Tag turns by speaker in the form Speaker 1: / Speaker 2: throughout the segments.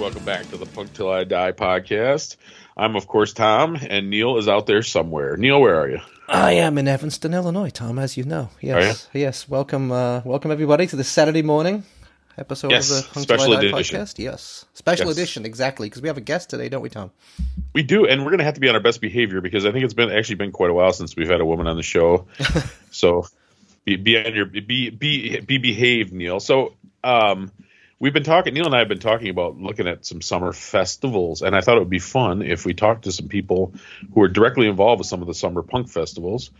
Speaker 1: Welcome back to the Punk Till I Die podcast. I'm, of course, Tom, and Neil is out there somewhere. Neil, where are you?
Speaker 2: I am in Evanston, Illinois, Tom, as you know. Yes, yes. Welcome, uh, welcome everybody to the Saturday morning episode
Speaker 1: Yes,
Speaker 2: of the Punk
Speaker 1: special
Speaker 2: Till I Die
Speaker 1: edition.
Speaker 2: podcast. Yes, special
Speaker 1: Yes.
Speaker 2: edition, exactly, because we have a guest today, don't we, Tom?
Speaker 1: We do, and we're going to have to be on our best behavior because I think it's been actually been quite a while since we've had a woman on the show. so be, be on your be be be behaved, Neil. So um, we've been talking. Neil and I have been talking about looking at some summer festivals, and I thought it would be fun if we talked to some people who are directly involved with some of the summer punk festivals.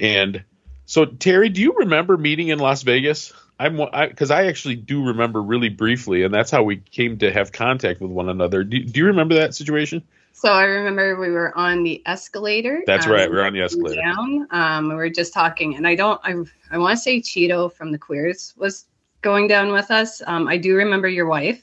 Speaker 1: And so, Terry, do you remember meeting in Las Vegas? I'm because I, actually do remember really briefly, and that's how we came to have contact with one another. Do, do you remember that situation?
Speaker 3: So I remember we were on the escalator.
Speaker 1: That's
Speaker 3: um,
Speaker 1: right, we were on the escalator.
Speaker 3: Down. Um, we were just talking, and I don't. I I want to say Cheeto from the Queers was going down with us. Um, I do remember your wife.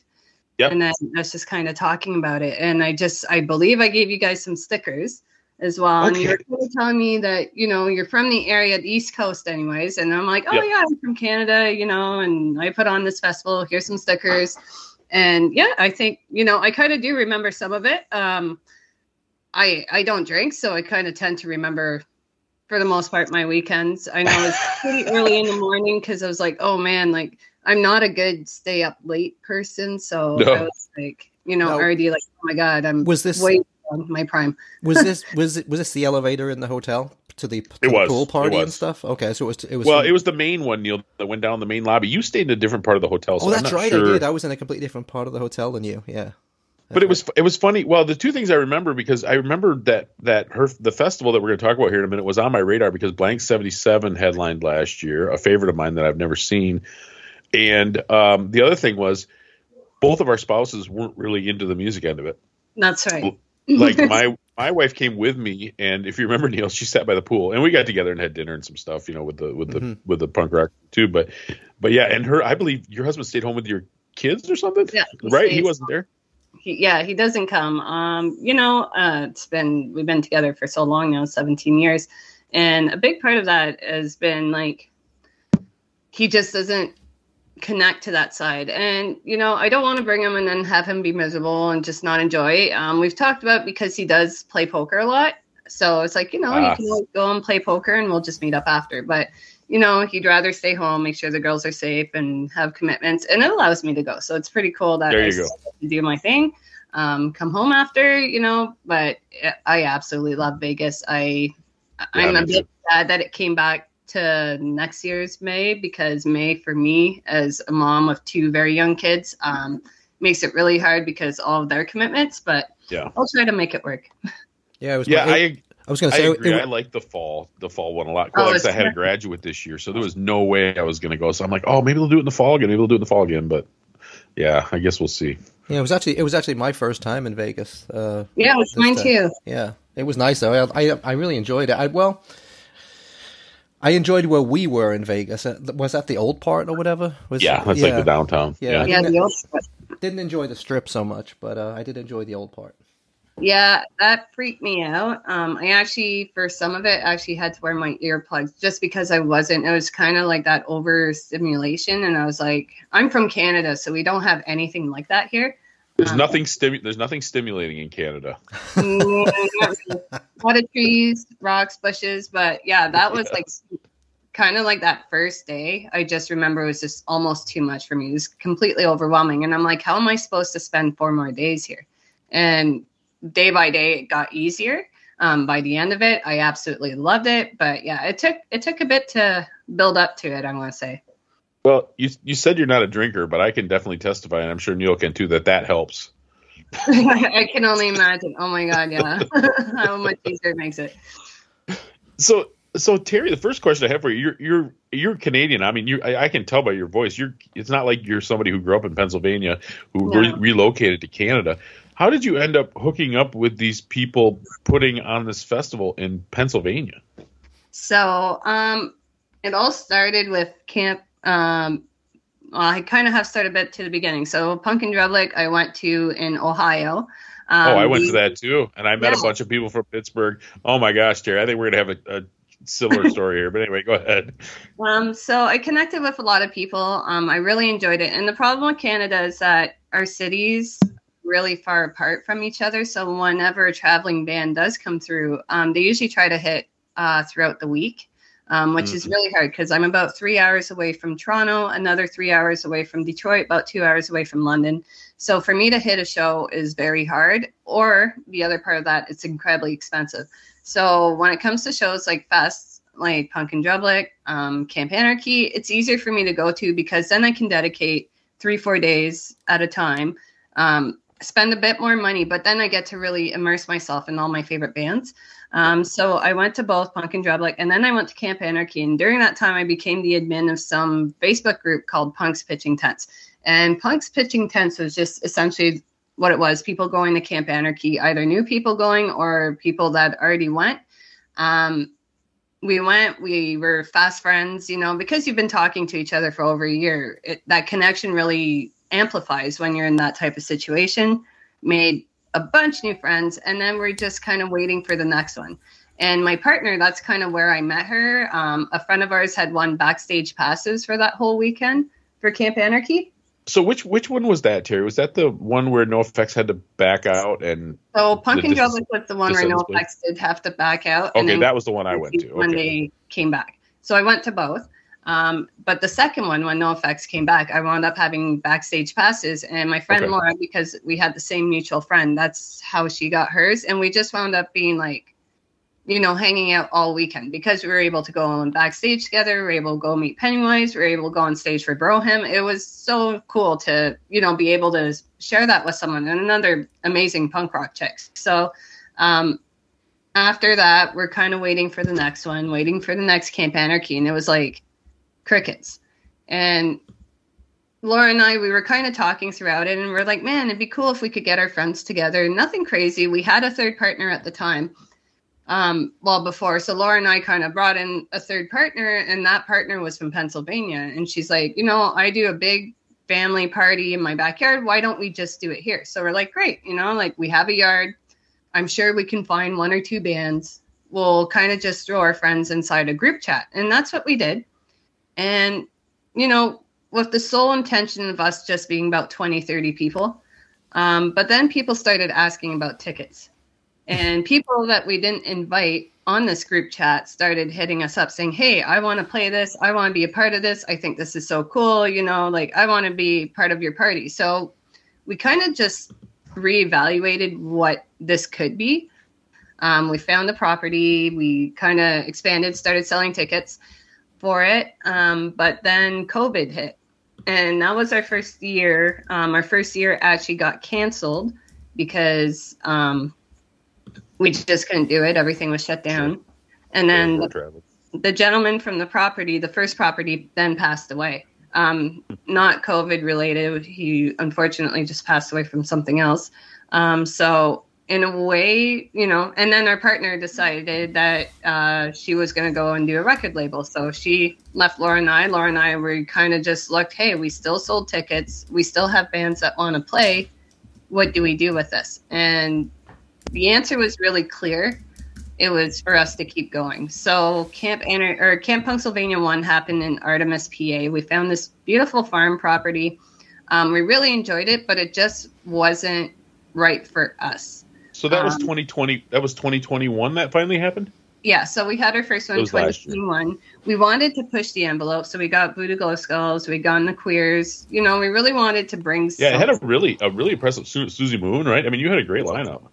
Speaker 1: Yep.
Speaker 3: And then I was just kind of talking about it, and I just I believe I gave you guys some stickers as well, and you were
Speaker 1: Okay.
Speaker 3: kind of telling me that you know you're from the area, the East Coast, anyways, and I'm like, oh
Speaker 1: Yep.
Speaker 3: yeah, I'm from Canada, you know, and I put on this festival. Here's some stickers. And yeah, I think you know I kind of do remember some of it. Um, I I don't drink, so I kind of tend to remember, for the most part, my weekends. I know it's pretty early in the morning because I was like, oh man, like I'm not a good stay up late person, so
Speaker 1: No.
Speaker 3: I was like, you know,
Speaker 2: No.
Speaker 3: already like, oh my god, I'm
Speaker 2: Was this
Speaker 3: way on my prime.
Speaker 2: was this was it was this the elevator in the hotel to the, to
Speaker 1: It
Speaker 2: the
Speaker 1: was,
Speaker 2: pool
Speaker 1: it
Speaker 2: party and stuff? Okay, so it was it was
Speaker 1: Well, it was the main one, Neil, that went down the main lobby. You stayed in a different part of the hotel. So
Speaker 2: Oh,
Speaker 1: I'm
Speaker 2: that's
Speaker 1: not
Speaker 2: right,
Speaker 1: sure.
Speaker 2: I did. I was in a completely different part of the hotel than you. Yeah.
Speaker 1: But it was it was funny. Well, the two things I remember because I remember that that her the festival that we're going to talk about here in a minute was on my radar because Blank Seventy Seven headlined last year, a favorite of mine that I've never seen. And um, the other thing was, both of our spouses weren't really into the music end of it.
Speaker 3: That's right.
Speaker 1: Like my my wife came with me, and if you remember, Neil, she sat by the pool, and we got together and had dinner and some stuff, you know, with the with the
Speaker 2: Mhm.
Speaker 1: with the punk rock too. But but yeah, and her, I believe your husband stayed home with your kids or something,
Speaker 3: Yeah,
Speaker 1: right? He wasn't there.
Speaker 3: He, yeah, he doesn't come. Um, you know, uh, it's been we've been together for so long now, 17 years, and a big part of that has been like he just doesn't connect to that side. And you know, I don't want to bring him and then have him be miserable and just not enjoy. Um, we've talked about because he does play poker a lot, so it's like you know
Speaker 1: Ah.
Speaker 3: you can always go and play poker and we'll just meet up after, but. You know, he'd rather stay home, make sure the girls are safe, and have commitments, and it allows me to go. So it's pretty cool that
Speaker 1: There
Speaker 3: I
Speaker 1: you go.
Speaker 3: to do my thing um, come home after, you know. But I absolutely love Vegas. I I'm a bit sad that it came back to next year's May because May for me as a mom of two very young kids um, makes it really hard because all of their commitments. But
Speaker 1: Yeah.
Speaker 3: I'll try to make it work.
Speaker 2: Yeah, it was.
Speaker 1: Yeah,
Speaker 2: my-
Speaker 1: I
Speaker 2: I was going to say it-
Speaker 1: agree.
Speaker 2: it-
Speaker 1: I like the fall, the fall one a lot.
Speaker 3: Oh,
Speaker 1: Like I
Speaker 3: it's
Speaker 1: said, I had a graduate this year, so there was no way I was going to go. So I'm like, oh, maybe they'll do it in the fall again. Maybe they'll do it in the fall again. But yeah, I guess we'll see.
Speaker 2: yeah, it was actually it was actually my first time in Vegas. Uh,
Speaker 3: Yeah, it
Speaker 2: was
Speaker 3: mine
Speaker 2: time.
Speaker 3: too.
Speaker 2: Yeah, it was nice though. I I, I really enjoyed it. I, well, I enjoyed where we were in Vegas. Uh, Was that the old part or whatever? Was
Speaker 1: Yeah, that's like the downtown.
Speaker 2: Yeah.
Speaker 1: Yeah,
Speaker 3: Yeah,
Speaker 2: didn't-
Speaker 3: the old
Speaker 2: Didn't enjoy the strip so much, but uh, I did enjoy the old part.
Speaker 3: Yeah, that freaked me out. Um, I actually, for some of it, actually had to wear my earplugs just because I wasn't. It was kind of like that overstimulation, and I was like, I'm from Canada, so we don't have anything like that here.
Speaker 1: there's
Speaker 3: Um,
Speaker 1: nothing stimu- There's nothing stimulating in Canada.
Speaker 3: A lot of trees, rocks, bushes, but yeah, that was like kind of like that first day. I just remember it was just almost too much for me. It was completely overwhelming, and I'm like, how am I supposed to spend four more days here? And day by day, it got easier. Um, by the end of it, I absolutely loved it. But yeah, it took it took a bit to build up to it. I want to say.
Speaker 1: Well, you you said you're not a drinker, but I can definitely testify, and I'm sure Neil can too, that that helps.
Speaker 3: I can only imagine. Oh my god, yeah, how much easier it makes it.
Speaker 1: So, so Terry, the first question I have for you, you're you're you're Canadian. I mean, you I, I can tell by your voice. You're it's not like you're somebody who grew up in Pennsylvania who re- relocated to Canada. How did you end up hooking up with these people putting on this festival in Pennsylvania?
Speaker 3: So um, it all started with camp. Um, well, I kind of have started a bit to the beginning. So Punk in Drublic, I went to in Ohio. Um,
Speaker 1: oh, I went
Speaker 3: we-
Speaker 1: to that too, and I met a bunch of people from Pittsburgh. Oh my gosh, Terry, I think we're gonna have a, a similar story here, but anyway, go ahead.
Speaker 3: Um, so I connected with a lot of people. Um, I really enjoyed it. And the problem with Canada is that our cities really far apart from each other. So whenever a traveling band does come through, um, they usually try to hit uh, throughout the week, um, which mm-hmm. is really hard because I'm about three hours away from Toronto, another three hours away from Detroit, about two hours away from London. So for me to hit a show is very hard. Or the other part of that, it's incredibly expensive. So when it comes to shows like Fest, like Punk in Drublic, um, Camp Anarchy, it's easier for me to go to because then I can dedicate three, four days at a time, um, spend a bit more money, but then I get to really immerse myself in all my favorite bands. Um, so I went to both Punk in Drublic, and then I went to Camp Anarchy. And during that time, I became the admin of some Facebook group called Punk's Pitching Tents. And Punk's Pitching Tents was just essentially what it was people going to Camp Anarchy, either new people going or people that already went. Um, we went, we were fast friends, you know, because you've been talking to each other for over a year, it, that connection really amplifies when you're in that type of situation. Made a bunch new friends, and then we're just kind of waiting for the next one. And my partner, that's kind of where I met her. Um, a friend of ours had won backstage passes for that whole weekend for Camp Anarchy.
Speaker 1: So which which one was that, Terry? Was that the one where NOFX had to back out and
Speaker 3: So Punk and Drublic was the one where NOFX did have to back out.
Speaker 1: Okay, that was the one I went to.
Speaker 3: When they came back. So I went to both. Um, but the second one, when NOFX came back, I wound up having backstage passes. And my friend okay. Laura, because we had the same mutual friend, that's how she got hers. And we just wound up being like you know, hanging out all weekend because we were able to go on backstage together. We were able to go meet Pennywise. We were able to go on stage for Brohim. It was so cool to, you know, be able to share that with someone and another amazing punk rock chick. So, um, after that, we're kind of waiting for the next one, waiting for the next Camp Anarchy. And it was like crickets. And Laura and I, we were kind of talking throughout it and we're like, man, it'd be cool if we could get our friends together. Nothing crazy. We had a third partner at the time um, well before. So Laura and I kind of brought in a third partner, and that partner was from Pennsylvania. And she's like, you know, I do a big family party in my backyard. Why don't we just do it here? So we're like, great, you know, like we have a yard. I'm sure we can find one or two bands. We'll kind of just throw our friends inside a group chat. And that's what we did. And, you know, with the sole intention of us just being about 20, 30 people. Um, but then people started asking about tickets. And people that we didn't invite on this group chat started hitting us up saying, Hey, I want to play this. I want to be a part of this. I think this is so cool. You know, like I want to be part of your party. So we kind of just reevaluated what this could be. Um, we found the property. We kind of expanded, started selling tickets for it. Um, but then COVID hit. And that was our first year. Um, our first year actually got canceled because um, we just couldn't do it. Everything was shut down. And then the, the, gentleman from the property, the first property, then passed away. Um, not COVID related. He unfortunately just passed away from something else. Um, so in a way, you know, and then our partner decided that uh, she was going to go and do a record label. So she left Laura and I. Laura and I were kind of just looked, hey, we still sold tickets. We still have bands that want to play. What do we do with this? And the answer was really clear. It was for us to keep going. So Camp Anna, or Camp Pennsylvania one happened in Artemas, PA. We found this beautiful farm property. Um, we really enjoyed it, but it just wasn't right for us.
Speaker 1: So that was 2020. Um, that was 2021 that finally happened.
Speaker 3: Yeah, so we had our first one in 2021. We wanted to push the envelope, so we got Voodoo Glow Skulls, we got the Queers. You know, we really wanted to bring.
Speaker 1: Yeah, it had a really a really impressive Su- Suzi Moon, right? I mean, you had a great lineup.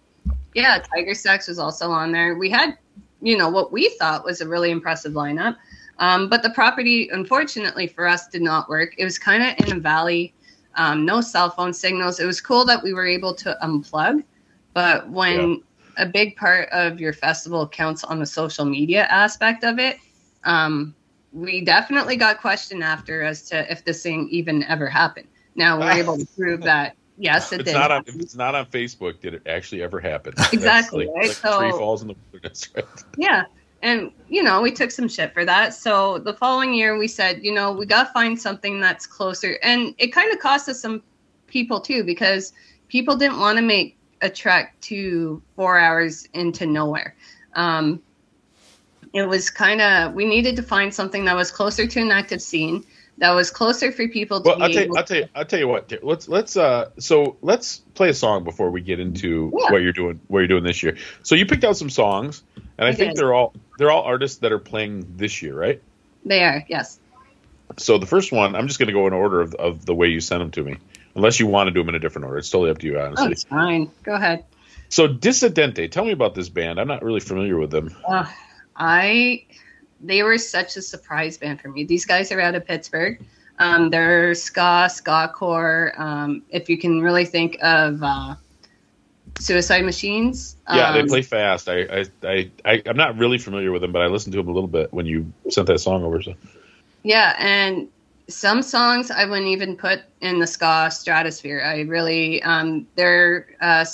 Speaker 3: Yeah, Tiger Sex was also on there. We had, you know, what we thought was a really impressive lineup. Um, but the property, unfortunately for us, did not work. It was kind of in a valley, um, no cell phone signals. It was cool that we were able to unplug, but when yeah. a big part of your festival counts on the social media aspect of it, um, we definitely got questioned after as to if this thing even ever happened. Now we're able to prove that Yes, it
Speaker 1: it's
Speaker 3: did.
Speaker 1: Not on, if it's not on Facebook, did it actually ever happen?
Speaker 3: Exactly.
Speaker 1: Like, right? like so, tree falls in the wilderness, right?
Speaker 3: Yeah. And, you know, we took some shit for that. So the following year, we said, you know, we got to find something that's closer. And it kind of cost us some people, too, because people didn't want to make a trek to four hours into nowhere. Um, it was kind of we needed to find something that was closer to an active scene that was closer for people to
Speaker 1: Well, I'll tell, you, I'll tell you. I'll tell you what. Let's let's uh. So let's play a song before we get into
Speaker 3: Yeah.
Speaker 1: what you're doing. What you're doing this year. So you picked out some songs, and I,
Speaker 3: I
Speaker 1: think
Speaker 3: did.
Speaker 1: they're all they're all artists that are playing this year, right?
Speaker 3: they are yes
Speaker 1: So the first one, I'm just going to go in order of, of the way you sent them to me, unless you want to do them in a different order. It's totally up to you,
Speaker 3: oh
Speaker 1: honestly.
Speaker 3: it's fine go ahead
Speaker 1: So Dissidente, tell me about this band. I'm not really familiar with them.
Speaker 3: Ugh, I they were such a surprise band for me. These guys are out of Pittsburgh. Um, they're ska, ska core. Um, if you can really think of uh, Suicide Machines.
Speaker 1: Yeah, they
Speaker 3: um,
Speaker 1: play fast. I, I, I, I, I'm not really familiar with them, but I listened to them a little bit when you sent that song over. So
Speaker 3: Yeah, and some songs I wouldn't even put in the ska stratosphere. I really, um, they're uh,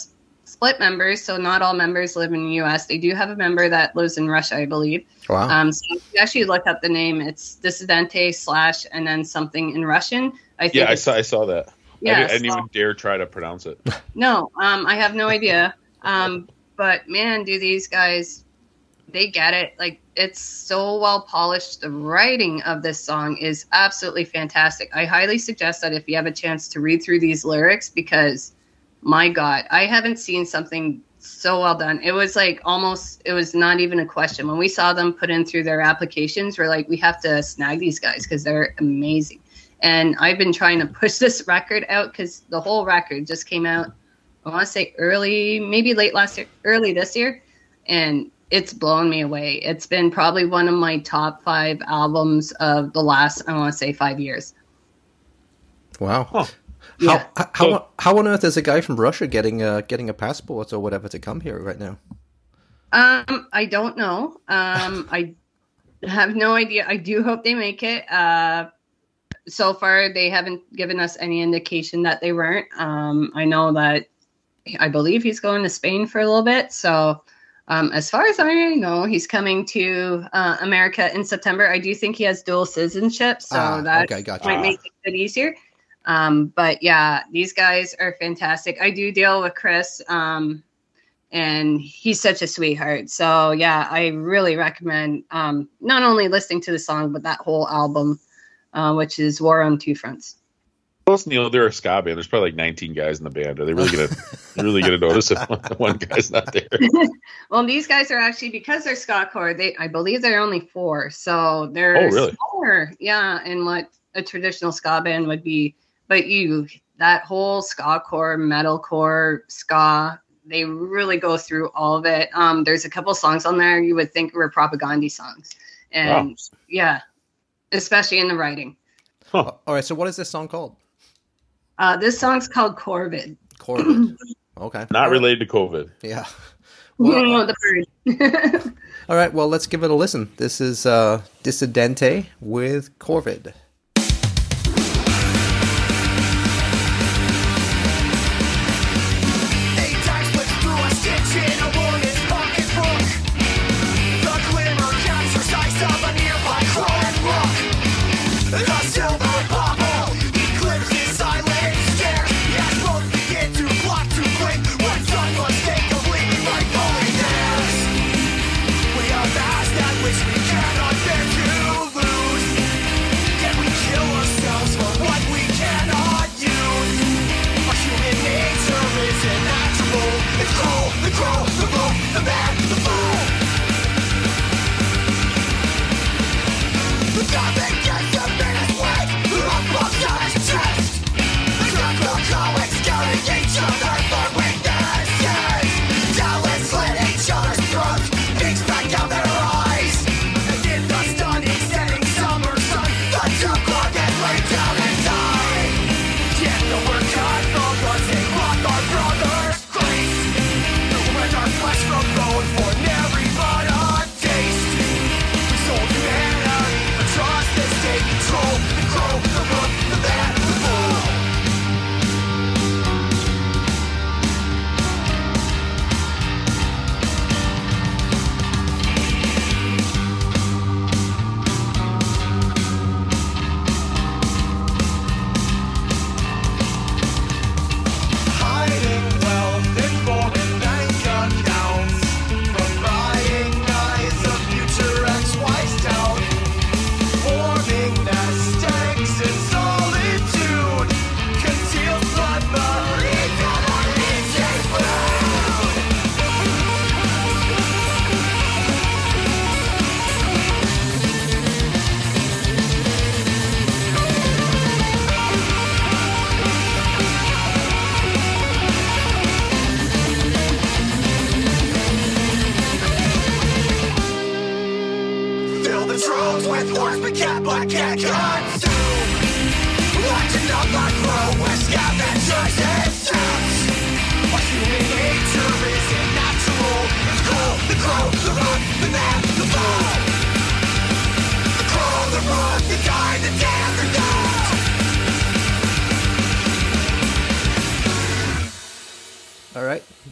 Speaker 3: split members, so not all members live in the U.S. They do have a member that lives in Russia, I believe.
Speaker 2: Wow.
Speaker 3: Um, so if you actually look up the name, it's Dissidente slash and then something in Russian. I think.
Speaker 1: yeah, I saw, I saw that. I,
Speaker 3: Yeah,
Speaker 1: didn't, I didn't
Speaker 3: so-
Speaker 1: even dare try to pronounce it.
Speaker 3: no, um, I have no idea. Um, but man, do these guys they get it. Like it's so well polished. The writing of this song is absolutely fantastic. I highly suggest that if you have a chance to read through these lyrics because my god, I haven't seen something so well done. It was like almost it was not even a question. When we saw them put in through their applications, we're like we have to snag these guys because they're amazing. And I've been trying to push this record out because the whole record just came out I want to say early, maybe late last year, early this year, and it's blown me away. It's been probably one of my top five albums of the last, I want to say, five years.
Speaker 2: wow.
Speaker 1: Huh.
Speaker 3: Yeah.
Speaker 2: How, how,
Speaker 1: So-
Speaker 2: how on earth is a guy from Russia getting uh, getting a passport or whatever to come here right now?
Speaker 3: Um, I don't know. Um, I have no idea. I do hope they make it. Uh, so far, they haven't given us any indication that they weren't. Um, I know that I believe he's going to Spain for a little bit. So, um, as far as I know, he's coming to uh, America in September. I do think he has dual citizenship, so
Speaker 2: Ah,
Speaker 3: that
Speaker 2: okay, gotcha.
Speaker 3: might make it a bit easier. Um, but yeah, these guys are fantastic. I do deal with Chris, um, and he's such a sweetheart. So yeah, I really recommend um, not only listening to the song but that whole album, uh, which is War on Two Fronts.
Speaker 1: Plus, Neil, they're a ska band. There's probably like 19 guys in the band. Are they really gonna really gonna notice if one, one guy's not there?
Speaker 3: Well, these guys are actually because they're ska core. They, I believe, they're only four, so they're
Speaker 1: Oh, really?
Speaker 3: smaller. Yeah, in what a traditional ska band would be. But you, that whole ska core, metal core, ska, they really go through all of it. Um, there's a couple songs on there you would think were propaganda songs, and
Speaker 1: Wow.
Speaker 3: yeah, especially in the writing.
Speaker 2: All right. So what is this song called?
Speaker 3: Uh, this song's called Corvid.
Speaker 2: Corvid. Okay.
Speaker 1: Not related to COVID.
Speaker 2: Yeah. Well,
Speaker 3: know, the bird.
Speaker 2: all right. Well, let's give it a listen. This is uh, Dissidente with Corvid.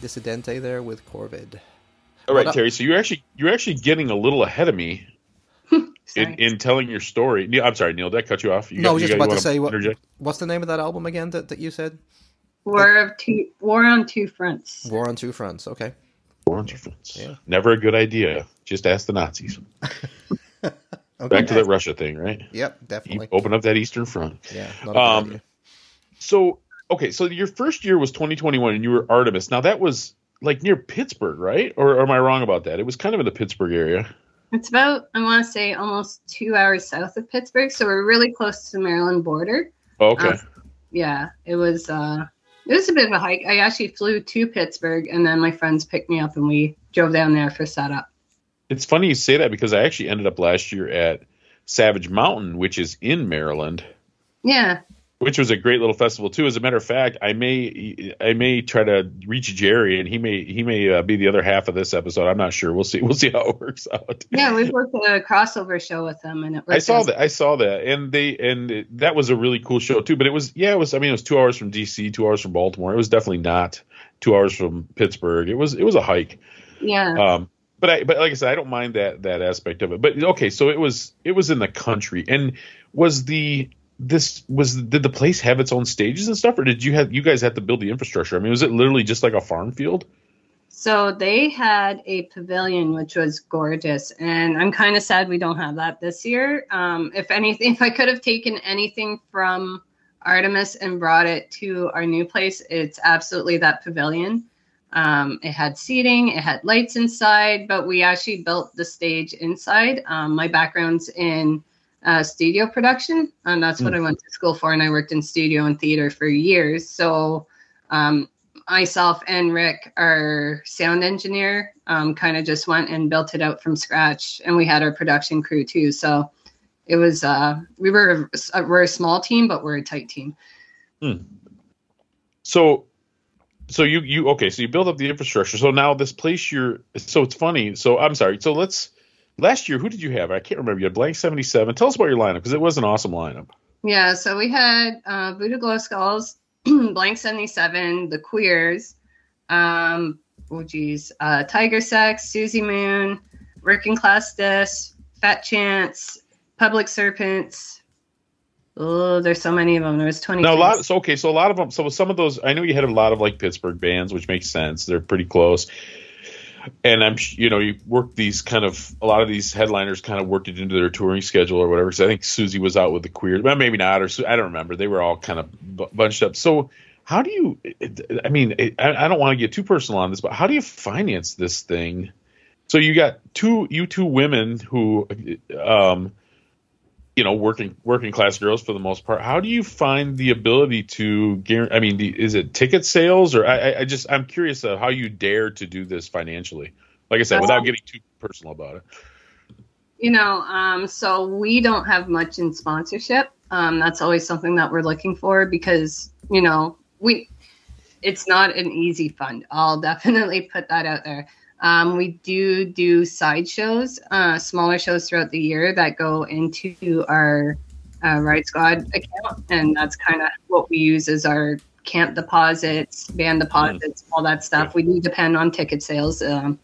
Speaker 2: Dissidente there with Corvid.
Speaker 1: All right,
Speaker 2: What?
Speaker 1: Terry. So you're actually you're actually getting a little ahead of me in, in telling your story. Neil, I'm sorry, Neil. Did I cut you off? You
Speaker 2: No, I was just
Speaker 1: you
Speaker 2: about to say what, what's the name of that album again that, that you said?
Speaker 3: War of two, War on Two Fronts.
Speaker 2: War on Two Fronts. Okay.
Speaker 1: War on Two Fronts.
Speaker 2: Yeah.
Speaker 1: Never a good idea. Just ask the Nazis.
Speaker 2: okay.
Speaker 1: Back to that Russia thing, right?
Speaker 2: Yep,
Speaker 1: You
Speaker 2: definitely.
Speaker 1: open up that Eastern Front.
Speaker 2: Yeah. Not a
Speaker 1: Um. So okay, so your first year was 2021, and you were Artemas. Now that was like near Pittsburgh, right? Or, or am I wrong about that? It was kind of in the Pittsburgh area.
Speaker 3: It's about, I want to say, almost two hours south of Pittsburgh. So we're really close to the Maryland border.
Speaker 1: Oh, okay.
Speaker 3: Uh, Yeah, it was. uh It was a bit of a hike. I actually flew to Pittsburgh, and then my friends picked me up, and we drove down there for setup.
Speaker 1: It's funny you say that because I actually ended up last year at Savage Mountain, which is in Maryland,
Speaker 3: Yeah,
Speaker 1: which was a great little festival too. As a matter of fact, I may I may try to reach Jerry, and he may he may uh, be the other half of this episode. I'm not sure. We'll see. We'll see how it works out.
Speaker 3: yeah, we worked a crossover show with them, and it.
Speaker 1: I saw
Speaker 3: out.
Speaker 1: that. I saw that, and they and that was a really cool show too. But it was yeah, it was. I mean, it was two hours from DC, two hours from Baltimore. It was definitely not two hours from Pittsburgh. It was it was a hike.
Speaker 3: Yeah,
Speaker 1: Um, but I but like I said, I don't mind that that aspect of it. But okay, so it was it was in the country, and was the this was did the place have its own stages and stuff, or did you have you guys have to build the infrastructure? I mean, was it literally just like a farm field?
Speaker 3: So they had a pavilion which was gorgeous, and I'm kind of sad we don't have that this year. Um, if anything, if I could have taken anything from Artemas and brought it to our new place, it's absolutely that pavilion. Um, it had seating, it had lights inside, but we actually built the stage inside. Um, my background's in uh, studio production, and that's what I went to school for. And I worked in studio and theater for years. So um, myself and Rick, our sound engineer, um, kind of just went and built it out from scratch, and we had our production crew too. So it was uh, we were a, we're a small team, but we're a tight team.
Speaker 1: So, so you you okay? So you build up the infrastructure. So now this place you're. So it's funny. So I'm sorry. So let's. Last year, who did you have? I can't remember. You had blank seventy seven. Tell us about your lineup because it was an awesome lineup.
Speaker 3: Yeah, so we had uh, Voodoo Glow Skulls, Blank 77, The Queers, um, oh geez, uh, Tiger Sex, Suzi Moon, Working Class Dis, Fat Chance, Public Serpents. Oh, there's so many of them. There was 20.
Speaker 1: Now a lot. So okay, so a lot of them. So some of those, I know you had a lot of like Pittsburgh bands, which makes sense. They're pretty close. And I'm, you know, you work these kind of a lot of these headliners kind of worked it into their touring schedule or whatever. Because I think Suzi was out with the Queers, well, maybe not, or I don't remember. They were all kind of bu- bunched up. So how do you? I mean, I, I don't want to get too personal on this, but how do you finance this thing? So you got two, you two women who, um, you know working working class girls for the most part how do you find the ability to guarantee i mean is it ticket sales or i I- i just i'm curious of how you dare to do this financially like i said without getting too personal about it
Speaker 3: You know, um, so we don't have much in sponsorship. Um, that's always something that we're looking for because, you know, we it's not an easy fund. I'll definitely put that out there. Um, we do do side shows, uh, smaller shows throughout the year that go into our uh, Ride Squad account, and that's kind of what we use as our camp deposits, band deposits, all that stuff. We do depend on ticket sales. Um,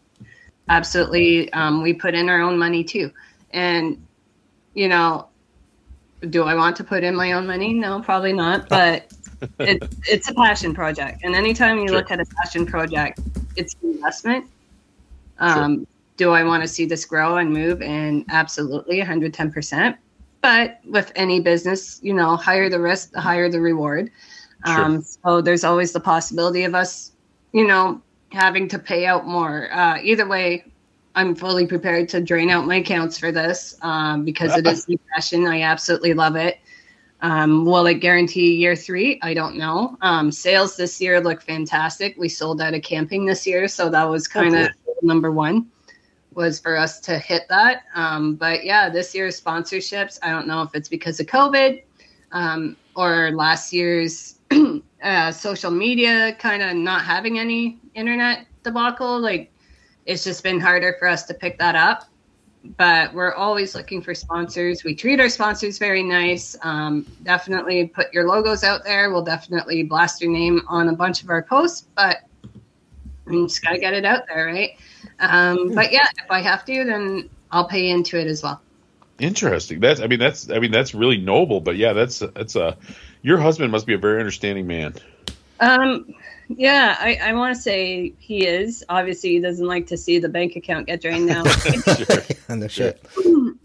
Speaker 3: absolutely, um, we put in our own money too, and you know, do I want to put in my own money? No, probably not, but. it, it's a passion project, and anytime you
Speaker 1: Sure.
Speaker 3: look at a passion project, it's an investment. Um, Do I want to see this grow and move? And absolutely, 110%. But with any business, you know, higher the risk, the higher the reward. Um, so there's always the possibility of us, you know, having to pay out more. Uh, either way, I'm fully prepared to drain out my accounts for this um, because it is my passion. I absolutely love it. Um, will it guarantee year three? I don't know. Um, sales this year look fantastic. We sold out of camping this year, so that was kind of number one was for us to hit that. Um, but yeah, this year's sponsorships. I don't know if it's because of COVID um, or last year's uh, social media kind of not having any internet debacle. Like it's just been harder for us to pick that up but we're always looking for sponsors. We treat our sponsors very nice. Um, definitely put your logos out there. We'll definitely blast your name on a bunch of our posts. But I'm just gotta get it out there, right? Um, but yeah, if I have to, then I'll pay into it as well.
Speaker 1: Interesting. That's I mean that's I mean that's really noble. But yeah, that's that's a your husband must be a very understanding man.
Speaker 3: Um, yeah, I, I want to say he is. Obviously, he doesn't like to see the bank account get drained now.
Speaker 1: Sure.
Speaker 2: and the shit.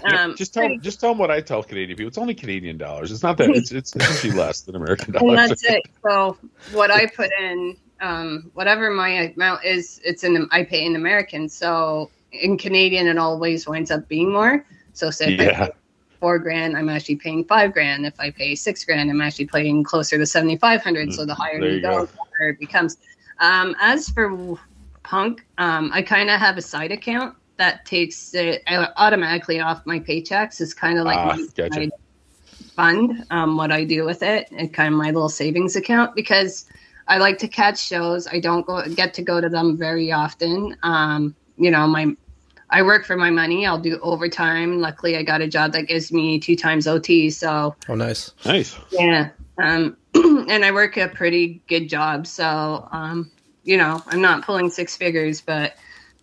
Speaker 3: um,
Speaker 1: just tell just tell them what I tell Canadian people. It's only Canadian dollars. It's not that it's it's, it's actually less than American dollars.
Speaker 3: and
Speaker 1: dollars.
Speaker 3: that's it. So what I put in, um, whatever my amount is, it's in I pay in American. So in Canadian, it always winds up being more. So say if I
Speaker 1: Yeah.
Speaker 3: pay four grand, I'm actually paying five grand. If I pay six grand, I'm actually paying closer to seventy five hundred. So the higher
Speaker 1: There
Speaker 3: you
Speaker 1: you
Speaker 3: go,
Speaker 1: go.
Speaker 3: The higher it becomes. Um, as for punk, um, I kind of have a side account that takes it uh, automatically off my paychecks. It's kind of like
Speaker 1: Ah,
Speaker 3: my
Speaker 1: gotcha.
Speaker 3: side fund um, what I do with it and kind of my little savings account because I like to catch shows. I don't go get to go to them very often. Um, you know, my I work for my money. I'll do overtime. Luckily, I got a job that gives me two times OT. So
Speaker 2: Oh, nice.
Speaker 1: Nice.
Speaker 3: yeah, um, and I work a pretty good job. So um, you know, I'm not pulling six figures, but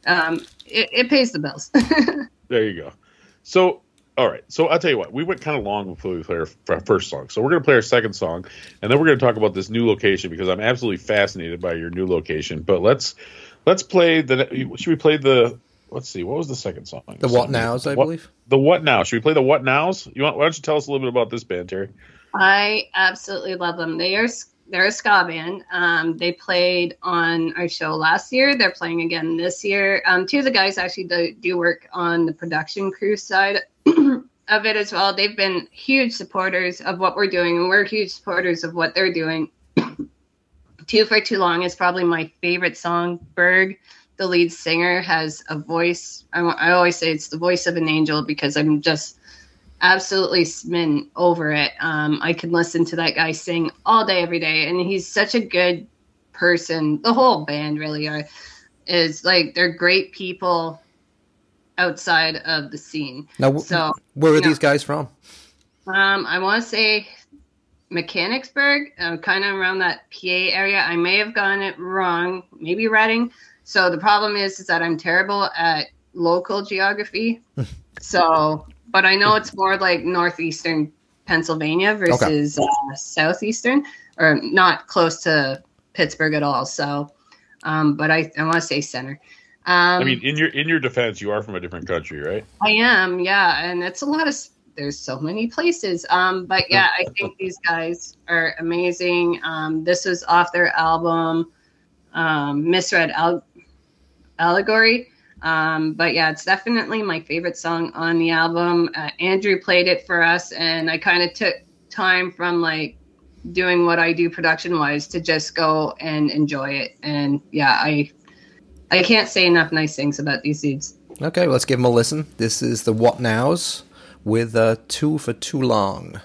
Speaker 3: um, it, it pays the bills.
Speaker 1: There you go. So, all right. So I'll tell you what. We went kind of long before we play our, our first song. So we're going to play our second song, and then we're going to talk about this new location because I'm absolutely fascinated by your new location. But let's let's play the. Should we play the? Let's see. What was the second song?
Speaker 2: The What Nows, I
Speaker 1: What-
Speaker 2: believe.
Speaker 1: The what now? Should we play the what nows? You want? Why don't you tell us a little bit about this band, Terry?
Speaker 3: I absolutely love them. They are they're a ska band. Um, they played on our show last year. They're playing again this year. Um, two of the guys actually do, do work on the production crew side of it as well. They've been huge supporters of what we're doing, and we're huge supporters of what they're doing. Two for Too Long is probably my favorite song. Berg, the lead singer, has a voice. I, I always say it's the voice of an angel because I'm just absolutely smitten over it. Um, I could listen to that guy sing all day, every day, and he's such a good person. The whole band really are is like they're great people outside of the scene.
Speaker 2: Now,
Speaker 3: So
Speaker 2: where are
Speaker 3: yeah.
Speaker 2: these guys from?
Speaker 3: um, I want to say Mechanicsburg, uh, kind of around that PA area. I may have gotten it wrong, maybe Reading. So the problem is, is that I'm terrible at local geography. so, but I know it's more like northeastern Pennsylvania versus uh, southeastern, or not close to Pittsburgh at all. So, um, but I, I want to say center. Um,
Speaker 1: I mean, in your in your defense, you are from a different country, right?
Speaker 3: I am, yeah, and it's a lot of. There's so many places, um, but yeah, I think these guys are amazing. Um, this was off their album, um, Misread Al- Allegory. Um, but yeah, it's definitely my favorite song on the album. Uh, Andrew played it for us, and I kind of took time from like doing what I do production wise to just go and enjoy it. And yeah, I I can't say enough nice things about these dudes.
Speaker 2: Okay, well, let's give them a listen. This is the What Nows with uh, Two for Too Long.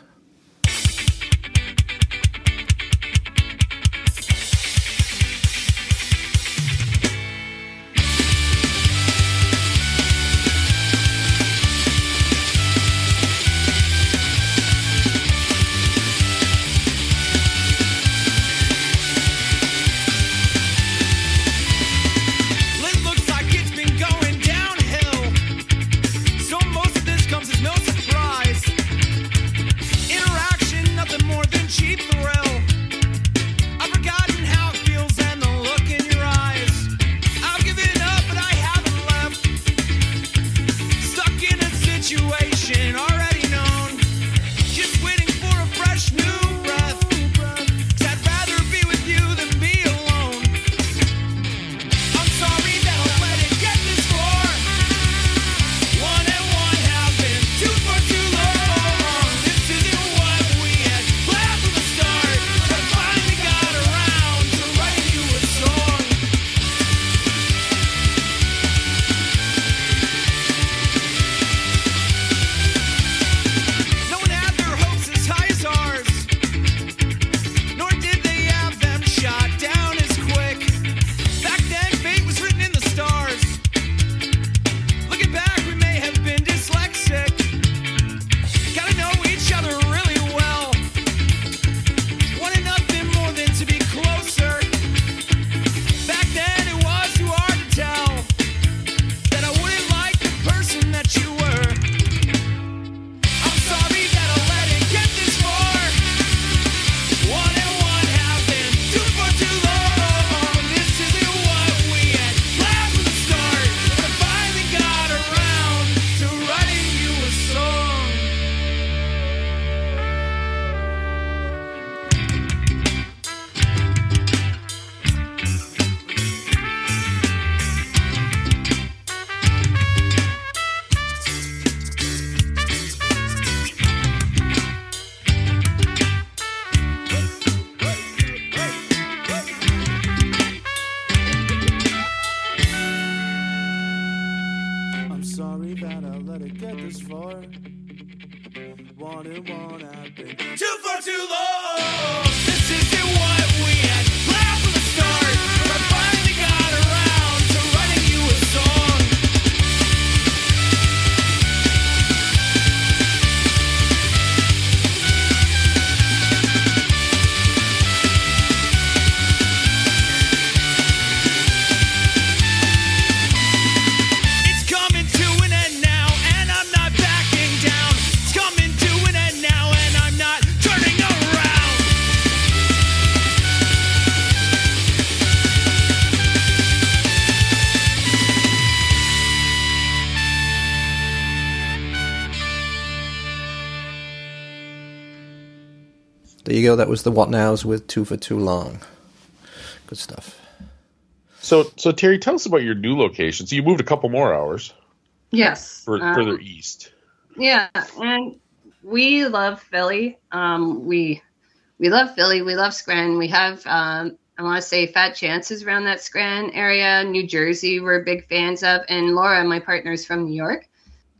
Speaker 2: You go. That was the what nows with two for too long. Good stuff.
Speaker 1: So, so Terry, tell us about your new location. So you moved a couple more hours
Speaker 3: Yes.
Speaker 1: for,
Speaker 3: um,
Speaker 1: further east.
Speaker 3: Yeah, and we love Philly. Um, we we love Philly. We love Scranton. We have um, I want to say fat chances around that Scranton area. New Jersey, we're big fans of, and Laura, my partner, is from New York.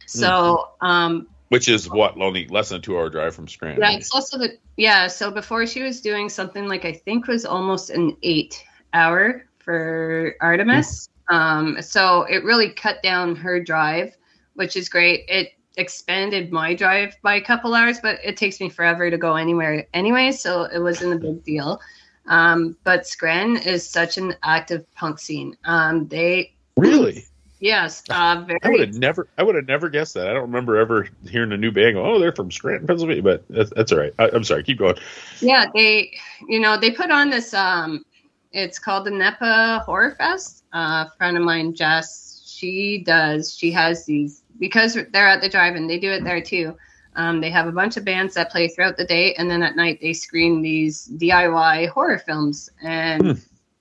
Speaker 3: So um,
Speaker 1: Which is what only less than a two-hour drive from Scranton.
Speaker 3: yeah, it's also the yeah. So before she was doing something like I think was almost an eight hour for Artemas. Um, so it really cut down her drive, which is great. It expanded my drive by a couple hours, but it takes me forever to go anywhere anyway. So it wasn't a big deal. Um, but Scranton is such an active punk scene. Um, they
Speaker 1: Really?
Speaker 3: Yes, uh,
Speaker 1: I would have never. I would have never guessed that. I don't remember ever hearing a new band go, "Oh, they're from Scranton, Pennsylvania." But that's, that's all right. I, I'm sorry. Keep going.
Speaker 3: Yeah, they, you know, they put on this. Um, it's called the NEPA Horror Fest. Uh, a friend of mine, Jess, she does. She has these because they're at the drive-in. They do it there too. Um, they have a bunch of bands that play throughout the day, and then at night they screen these DIY horror films, and
Speaker 1: Hmm.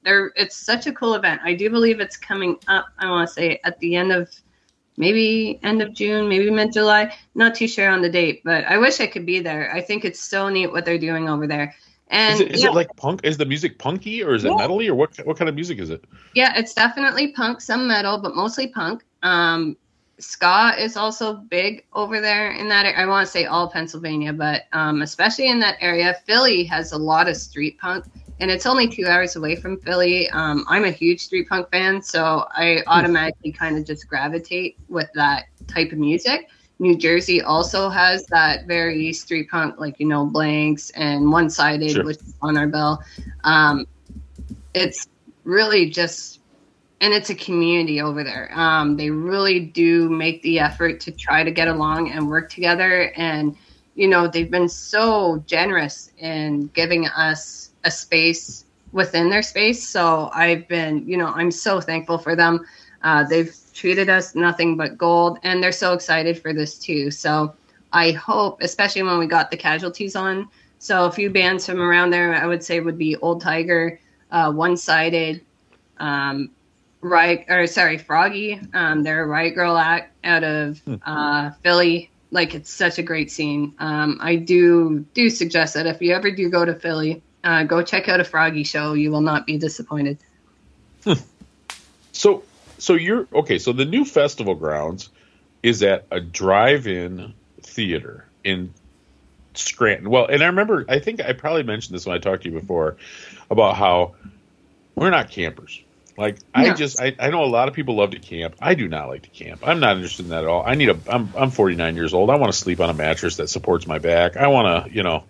Speaker 3: They're it's such a cool event. I do believe it's coming up. I want to say at the end of maybe end of June, maybe mid July. Not too sure on the date, but I wish I could be there. I think it's so neat what they're doing over there. And
Speaker 1: Is, it, is
Speaker 3: yeah,
Speaker 1: it like punk? Is the music punky or is it
Speaker 3: Yeah.
Speaker 1: metally or what? What kind of music is it?
Speaker 3: yeah, it's definitely punk, some metal, but mostly punk. Um, ska is also big over there in that. I want to say all Pennsylvania, but um, especially in that area, Philly has a lot of street punk, and it's only two hours away from Philly. Um, I'm a huge street punk fan, so I automatically kind of just gravitate with that type of music. New Jersey also has that very street punk, like you know, blanks and one sided,
Speaker 1: Sure.
Speaker 3: which is on our bell. Um, it's really just and it's a community over there um, they really do make the effort to try to get along and work together and you know they've been so generous in giving us a space within their space. So i've been you know i'm so thankful for them. Uh, they've treated us nothing but gold and they're so excited for this too. So i hope especially when we got the casualties on. So a few bands from around there i would say would be old tiger uh, one sided um, right or sorry froggy. Um, they're a Riot Girl act out of uh, philly. Like it's such a great scene. Um, i do do suggest that if you ever do go to philly uh, go check out a froggy show you will not be disappointed
Speaker 1: So, so you're okay. So the new festival grounds is at a drive-in theater in Scranton. Well, and I remember, I think I probably mentioned this when I talked to you before about how we're not campers. Like I just, I, I know a lot of people love to camp. I do not like to camp. I'm not interested in that at all. I need a. I'm I'm 49 years old. I want to sleep on a mattress that supports my back. I want to, you know,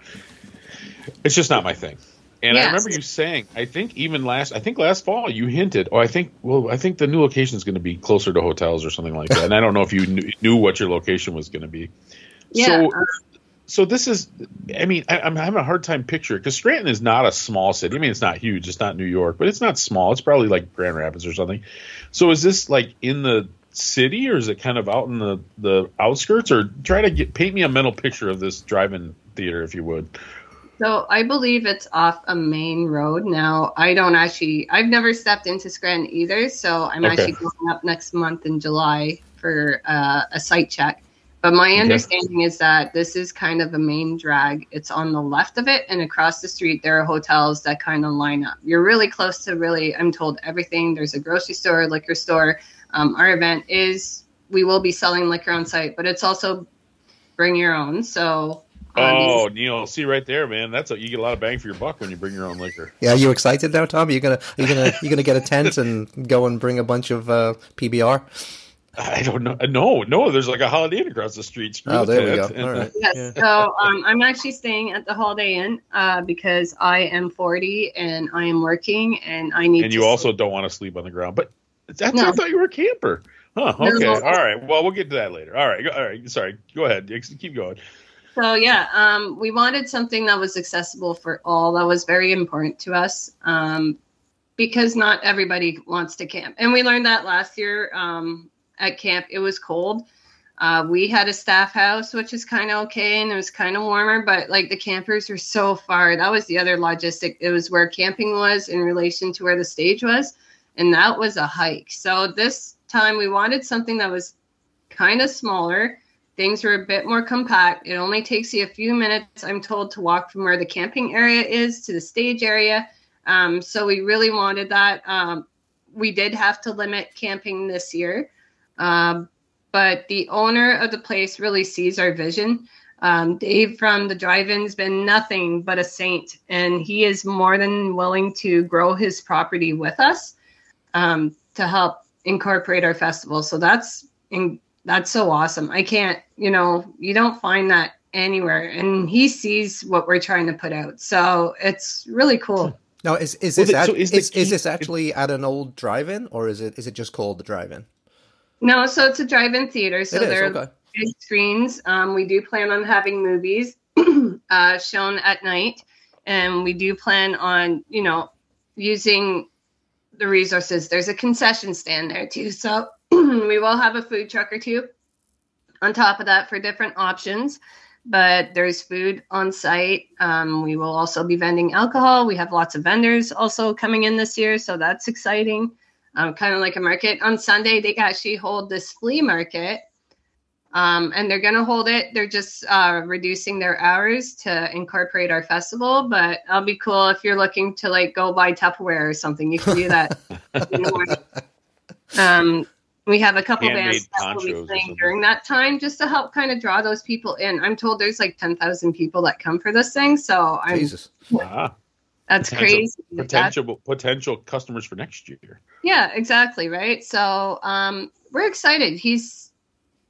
Speaker 1: it's just not my thing. And I remember you saying, I think even last, I think last fall you hinted, oh, I think, well, I think the new location is going to be closer to hotels or something like that. And I don't know if you knew, knew what your location was going to be.
Speaker 3: yeah
Speaker 1: So,
Speaker 3: uh,
Speaker 1: so this is, I mean, I, I'm having a hard time picturing because Scranton is not a small city. I mean, it's not huge. It's not New York, but it's not small. It's probably like Grand Rapids or something. So is this like in the city or is it kind of out in the, the outskirts or try to get, paint me a mental picture of this drive-in theater, if you would.
Speaker 3: So I believe it's off a main road. Now I don't actually I've never stepped into Scranton either, so I'm
Speaker 1: Okay.
Speaker 3: actually going up next month in July for uh, a site check. But my understanding is that this is kind of a main drag. It's on the left of it, and across the street there are hotels that kind of line up. You're really close to really, I'm told everything. There's a grocery store, liquor store. Um, our event is we will be selling liquor on site, but it's also bring your own. So
Speaker 1: Oh, Neil, see right there, man. That's a, you get a lot of bang for your buck when you bring your own liquor.
Speaker 2: Yeah, are you excited now, Tom? Are you gonna are you gonna you gonna get a tent and go and bring a bunch of uh, PBR?
Speaker 1: I don't know. No, no. There's like a Holiday Inn across the street. Screw
Speaker 2: Oh,
Speaker 1: the
Speaker 2: there we
Speaker 1: tent.
Speaker 2: go. All right.
Speaker 3: Yes.
Speaker 2: Yeah.
Speaker 3: So um, I'm actually staying at the Holiday Inn uh, because I am 40 and I am working and I need.
Speaker 1: And
Speaker 3: to
Speaker 1: you also don't want to sleep on the ground. But that's
Speaker 3: No.
Speaker 1: I thought you were a camper. Huh. Okay.
Speaker 3: No.
Speaker 1: All right. Well, we'll get to that later. All right. All right. Sorry. Go ahead. Keep going.
Speaker 3: So yeah, um, we wanted something that was accessible for all. That was very important to us um, because not everybody wants to camp, and we learned that last year um, at camp. It was cold. Uh, we had a staff house, which is kind of okay, and it was kind of warmer, but like the campers were so far. That was the other logistic. It was where camping was in relation to where the stage was, and that was a hike. So this time we wanted something that was kind of smaller. Things were a bit more compact. It only takes you a few minutes, I'm told, to walk from where the camping area is to the stage area. Um, so we really wanted that. Um, we did have to limit camping this year. Um, but the owner of the place really sees our vision. Um, Dave from the drive-in's been nothing but a saint, and he is more than willing to grow his property with us um, to help incorporate our festival. So that's in, that's so awesome. I can't, you know, you don't find that anywhere, and he sees what we're trying to put out. So it's really cool.
Speaker 2: Now, is is
Speaker 1: Well,
Speaker 2: this
Speaker 1: the-
Speaker 2: act-
Speaker 1: so is
Speaker 2: is,
Speaker 1: the
Speaker 2: is, this actually at an old drive-in, or is it is it just called the drive-in?
Speaker 3: No, so it's a drive-in theater. So
Speaker 2: it is
Speaker 3: there
Speaker 2: okay.
Speaker 3: big screens. Um, we do plan on having movies uh, shown at night, and we do plan on, you know, using the resources. There's a concession stand there too, so we will have a food truck or two on top of that for different options. But there's food on site. Um, we will also be vending alcohol. We have lots of vendors also coming in this year, so that's exciting um, kind of like a market. On Sunday, they actually hold this flea market, um, and they're going to hold it. They're just uh, reducing their hours to incorporate our festival. But it'll be cool if you're looking to like go buy Tupperware or something. You can do that. in the morning. um, we have a couple
Speaker 1: Handmade
Speaker 3: bands that will be playing during that time just to help kind of draw those people in. I'm told there's like 10,000 people that come for this thing. So I'm,
Speaker 2: Jesus.
Speaker 1: Ah,
Speaker 3: that's
Speaker 1: potential-
Speaker 3: crazy. That-
Speaker 1: potential potential customers for next year.
Speaker 3: Yeah, exactly. Right. So um, we're excited. He's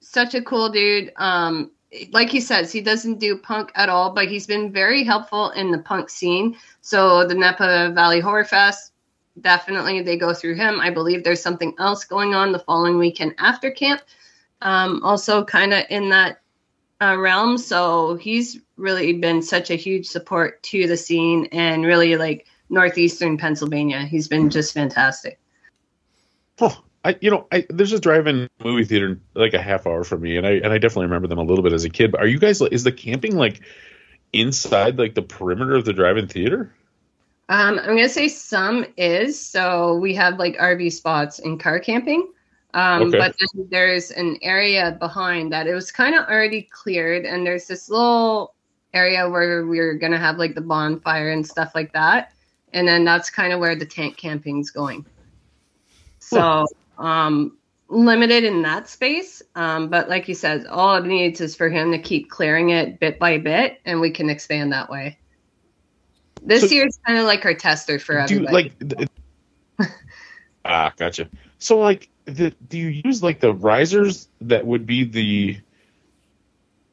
Speaker 3: such a cool dude. Um, like he says, he doesn't do punk at all, but he's been very helpful in the punk scene. So the Napa Valley Horror Fest, definitely they go through him. I believe there's something else going on the following weekend after camp. Um, also, kind of in that uh, realm. So he's really been such a huge support to the scene and really like northeastern Pennsylvania. He's been just fantastic.
Speaker 1: Oh, I you know I there's a drive-in movie theater like a half hour from me, and I and I definitely remember them a little bit as a kid. But are you guys is the camping like inside like the perimeter of the drive-in theater?
Speaker 3: Um, I'm gonna say some is so we have like RV spots and car camping, um,
Speaker 1: Okay.
Speaker 3: but then there's an area behind that it was kind of already cleared, and there's this little area where we're gonna have like the bonfire and stuff like that, and then that's kind of where the tent camping's going. So um, limited in that space, um, but like you said, all it needs is for him to keep clearing it bit by bit, and we can expand that way. This
Speaker 1: So-
Speaker 3: year's kind of like our tester for
Speaker 1: Do
Speaker 3: everybody.
Speaker 1: like ah gotcha. So like the, do you use like the risers that would be the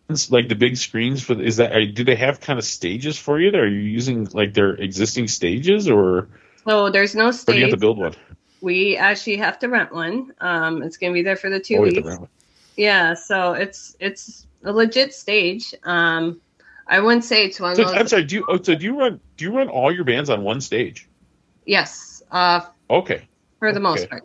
Speaker 1: it's like the big screens for is that do they have kind of stages for you? Are you using like their existing stages or,
Speaker 3: so there's no
Speaker 1: or do you have
Speaker 3: stage.
Speaker 1: to build one?
Speaker 3: We actually have to rent one. Um, it's going to be there for the two
Speaker 1: Oh, you have to
Speaker 3: weeks. Yeah, so it's it's a legit stage. Um, I wouldn't say it's one
Speaker 1: So,
Speaker 3: of those.
Speaker 1: I'm sorry. Do you oh, so do you run do you run all your bands on one stage?
Speaker 3: Yes, uh,
Speaker 1: Okay.
Speaker 3: for the most part.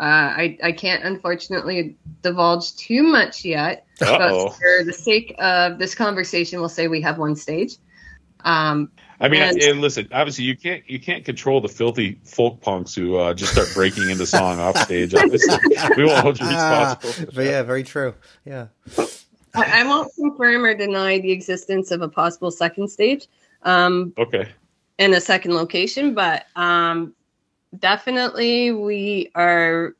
Speaker 3: Uh, I I can't unfortunately divulge too much yet,
Speaker 1: Uh
Speaker 3: but
Speaker 1: oh.
Speaker 3: for the sake of this conversation, we'll say we have one stage. Um,
Speaker 1: I mean,
Speaker 3: And-
Speaker 1: and listen. Obviously, you can't you can't control the filthy folk punks who uh, just start breaking into song off stage. Obviously, we won't hold you responsible. for
Speaker 2: But yeah, very true. Yeah.
Speaker 3: I, I won't confirm or deny the existence of a possible second stage. Um,
Speaker 1: Okay.
Speaker 3: in a second location, but um, definitely we our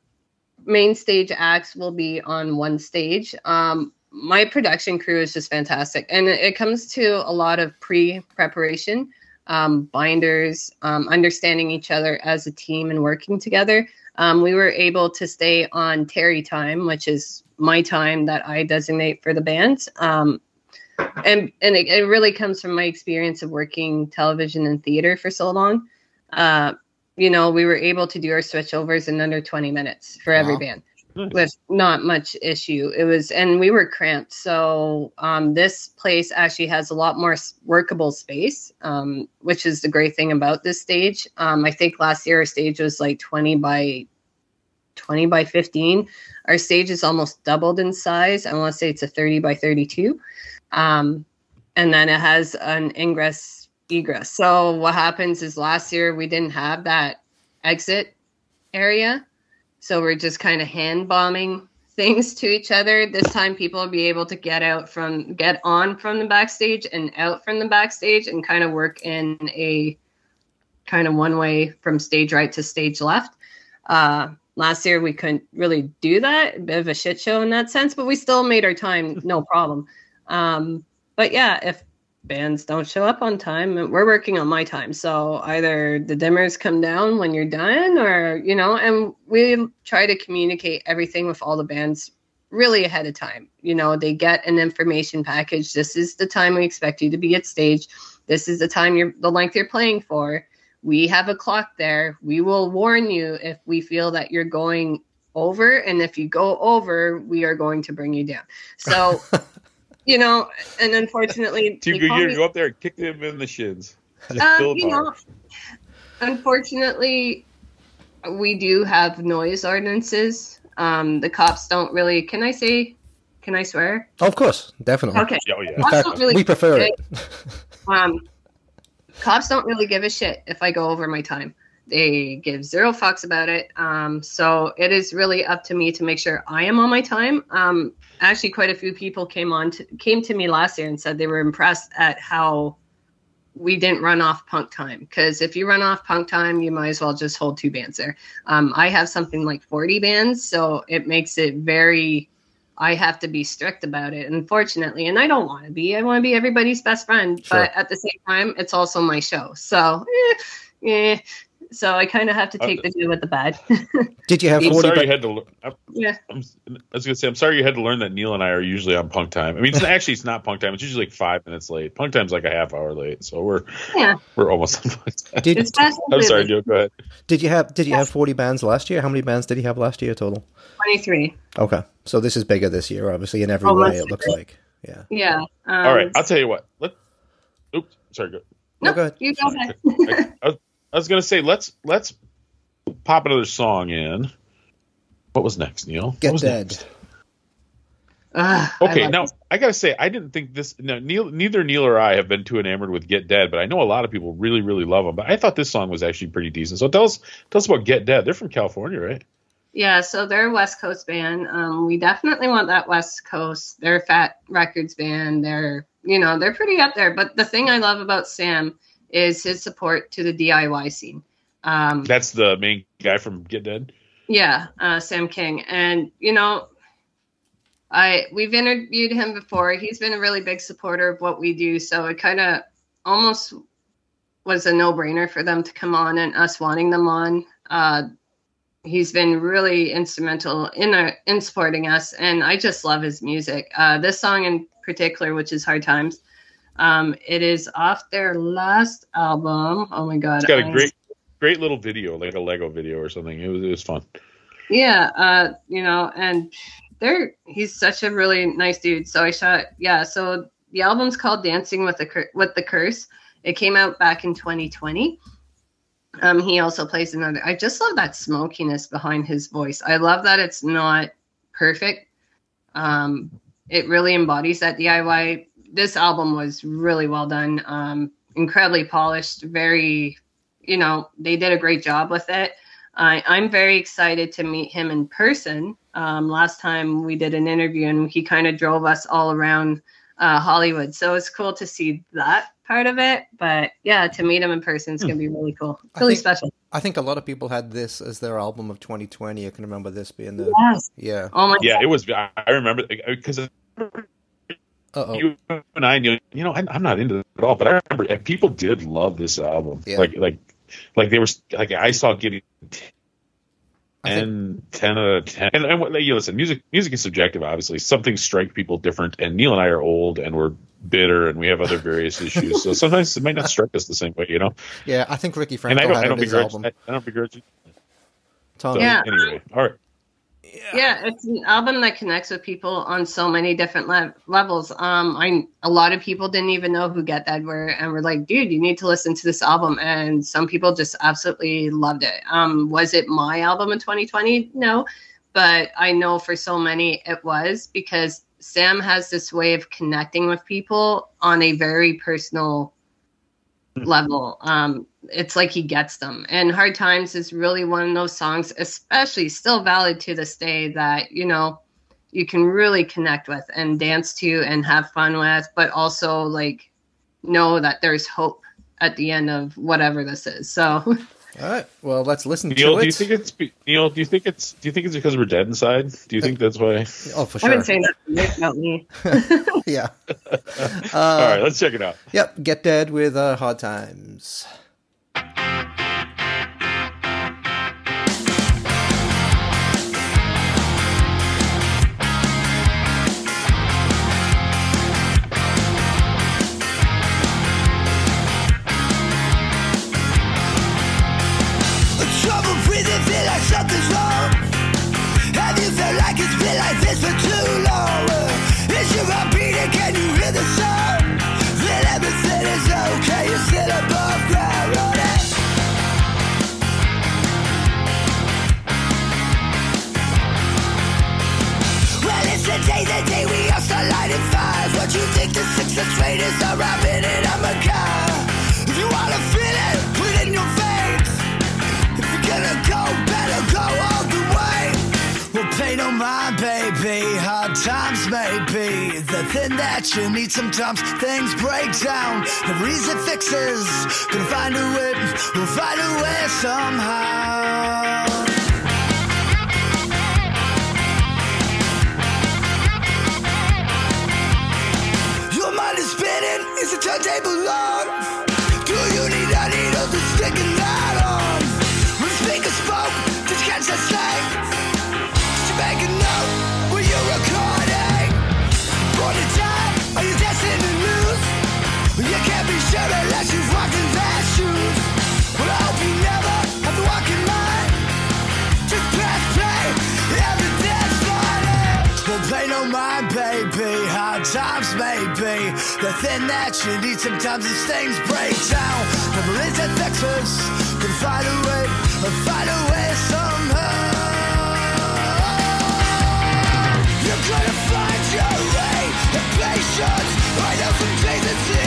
Speaker 3: main stage acts will be on one stage. Um, my production crew is just fantastic, and it, it comes to a lot of pre-preparation, um, binders, um, understanding each other as a team and working together. Um, we were able to stay on Terry time, which is my time that I designate for the band. Um, and and it, it really comes from my experience of working television and theater for so long. Uh, you know, we were able to do our switchovers in under 20 minutes for every band
Speaker 1: Nice.
Speaker 3: with not much issue. It was, and we were cramped. So um, this place actually has a lot more workable space, um, which is the great thing about this stage. Um, I think last year our stage was like 20 by 20 by 15. Our stage is almost doubled in size. I want to say it's a 30 by 32. Um, and then it has an ingress egress. So what happens is last year we didn't have that exit area. So we're just kind of hand bombing things to each other. This time people will be able to get out from get on from the backstage and out from the backstage and kind of work in a kind of one way from stage right to stage left. Uh last year we couldn't really do that, a bit of a shit show in that sense, but we still made our time no problem. Um but yeah, if bands don't show up on time we're working on my time so either the dimmers come down when you're done or you know and we try to communicate everything with all the bands really ahead of time. You know they get an information package. This is the time we expect you to be at stage. This is the time you're the length you're playing for we have a clock there we will warn you if we feel that you're going over and if you go over we are going to bring you down so you know and unfortunately
Speaker 1: Team
Speaker 3: they
Speaker 1: Good
Speaker 3: call
Speaker 1: go up there and kick them in the shins.
Speaker 3: um, you know, unfortunately, we do have noise ordinances. Um, the cops don't really. Can I say? Can I swear?
Speaker 2: Oh, of course, definitely.
Speaker 3: Okay.
Speaker 1: Oh yeah.
Speaker 2: In fact,
Speaker 3: really
Speaker 2: we prefer
Speaker 3: give
Speaker 2: it.
Speaker 3: a- Um, cops don't really give a shit if I go over my time. They give zero fucks about it. Um, so it is really up to me to make sure I am on my time. Um, actually, quite a few people came on to, came to me last year and said they were impressed at how we didn't run off punk time. Because if you run off punk time, you might as well just hold two bands there. Um, I have something like forty bands, so it makes it very. I have to be strict about it, unfortunately, and I don't want to be. I want to be everybody's best friend,
Speaker 2: Sure.
Speaker 3: but at the same time, it's also my show. So, eh, eh. So I kind of have to take the good with the bad.
Speaker 2: Did you have
Speaker 3: I'm
Speaker 1: I'm
Speaker 2: 40
Speaker 1: sorry you
Speaker 2: ba-
Speaker 1: had to. lear- I'm,
Speaker 3: yeah,
Speaker 1: I'm, I was gonna say I'm sorry you had to learn that Neil and I are usually on punk time. I mean, it's, actually it's not punk time. It's usually like five minutes late. Punk time's like a half hour late, so we're
Speaker 3: yeah.
Speaker 1: we're almost on punk time.
Speaker 2: Did,
Speaker 3: It's.
Speaker 1: I'm sorry, Joe. Go ahead.
Speaker 2: did you have did you have 40 bands last year? How many bands did you have last year total?
Speaker 3: Twenty-three.
Speaker 2: Okay. So this is bigger this year obviously in every
Speaker 3: Oh,
Speaker 2: way it looks
Speaker 3: bigger.
Speaker 2: like. Yeah.
Speaker 3: Yeah. Um,
Speaker 1: All right, I'll tell you what. Let. Oops, sorry. Go.
Speaker 3: No,
Speaker 2: No, go ahead.
Speaker 3: you go ahead.
Speaker 1: I, I was, I was gonna say let's let's pop another song in. What was next, Neil? What
Speaker 2: Get
Speaker 1: was
Speaker 2: Dead.
Speaker 1: next?
Speaker 3: Ugh, I
Speaker 1: Okay,
Speaker 3: love
Speaker 1: now
Speaker 3: this.
Speaker 1: I gotta say I didn't think this. No, Neil, neither Neil or I have been too enamored with Get Dead, but I know a lot of people really, really love them. But I thought this song was actually pretty decent. So tell us, tell us about Get Dead. They're from California, right?
Speaker 3: Yeah, so they're a West Coast band. Um, we definitely want that West Coast. They're a Fat Wreck Chords band. They're you know they're pretty up there. But the thing I love about Sam is his support to the DIY scene. Um,
Speaker 1: That's the main guy from Get Dead.
Speaker 3: Yeah, uh, Sam King, and you know, I we've interviewed him before. He's been a really big supporter of what we do, so it kind of almost was a no-brainer for them to come on and us wanting them on. Uh, he's been really instrumental in our, in supporting us, and I just love his music. Uh, this song in particular, which is Hard Times, um, it is off their last album. Oh my god,
Speaker 1: It's got a great, great little video, like a Lego video or something. It was it was fun.
Speaker 3: Yeah, uh, you know, and they're he's such a really nice dude. So I shot yeah, so the album's called Dancing with the Cur- with the Curse. It came out back in 2020. Um he also plays another I just love that smokiness behind his voice. I love that it's not perfect. Um it really embodies that DIY. This album was really well done. Um incredibly polished, very you know, they did a great job with it. I, I'm very excited to meet him in person. Um, last time we did an interview and he kind of drove us all around uh, Hollywood. So it's cool to see that part of it. But yeah, to meet him in person is going to be really cool.
Speaker 2: I
Speaker 3: Really
Speaker 2: think-
Speaker 3: special.
Speaker 2: I think a lot of people had this as their album of 2020. I can remember this being the
Speaker 3: Yes.
Speaker 2: yeah.
Speaker 3: Oh my
Speaker 1: Yeah,
Speaker 3: God.
Speaker 1: it was. I I remember because
Speaker 2: Uh-oh.
Speaker 1: you and I, you you know, I, I'm not into it at all, but I remember and people did love this album.
Speaker 2: Yeah.
Speaker 1: Like, like, like they were like I saw getting
Speaker 2: I
Speaker 1: 10, 10 out of ten. And, and what- you listen, music, music is subjective. Obviously, some things strike people different. And Neil and I are old, and we're bitter, and we have other various issues. So sometimes it might not strike us the same way, you know.
Speaker 2: Yeah, I think Ricky
Speaker 1: And
Speaker 2: Franco
Speaker 1: I don't,
Speaker 2: had
Speaker 1: I don't begrudge,
Speaker 2: album.
Speaker 1: I, I don't begrudge. it.
Speaker 2: Tom,
Speaker 1: So,
Speaker 3: Yeah.
Speaker 1: Anyway, all right.
Speaker 3: Yeah, it's an album that connects with people on so many different le- levels. Um, I a lot of people didn't even know who Get Dead were, and were like, "Dude, you need to listen to this album." And some people just absolutely loved it. Um, was it my album in 2020? No, but I know for so many it was because Sam has this way of connecting with people on a very personal level. Um, it's like he gets them. And Hard Times is really one of those songs, especially still valid to this day, that, you know, you can really connect with and dance to and have fun with, but also like know that there's hope at the end of whatever this is. So
Speaker 2: All right. Well, let's listen
Speaker 1: Neil,
Speaker 2: to
Speaker 1: do you
Speaker 2: it.
Speaker 1: think it's Neil? Do you think it's do you think it's because we're dead inside? Do you think that's why?
Speaker 2: oh, for sure.
Speaker 3: I've been saying that about me.
Speaker 2: Yeah.
Speaker 1: All right, let's check it out.
Speaker 2: Yep. Get Dead with uh, Hard Times.
Speaker 4: Think the success rate is? I'm a car. If you wanna feel it, put it in your face. If you're gonna go, better go all the way. Well, pay no mind, baby. Hard times may be the thing that you need. Sometimes things break down. Never easy fixes. Gonna find a way. We'll find a way somehow. Is the turntable on? Do you need a needle to stick a knot on? When the speaker spoke, did you catch that slang? Did you make a note when you're recording? Born to die, are you destined to lose? You can't be sure unless you've be the thing that you need. Sometimes these things break down. Never is it fixes. Can find a way, find a way somehow. You're gonna find your way. The patience. I know some days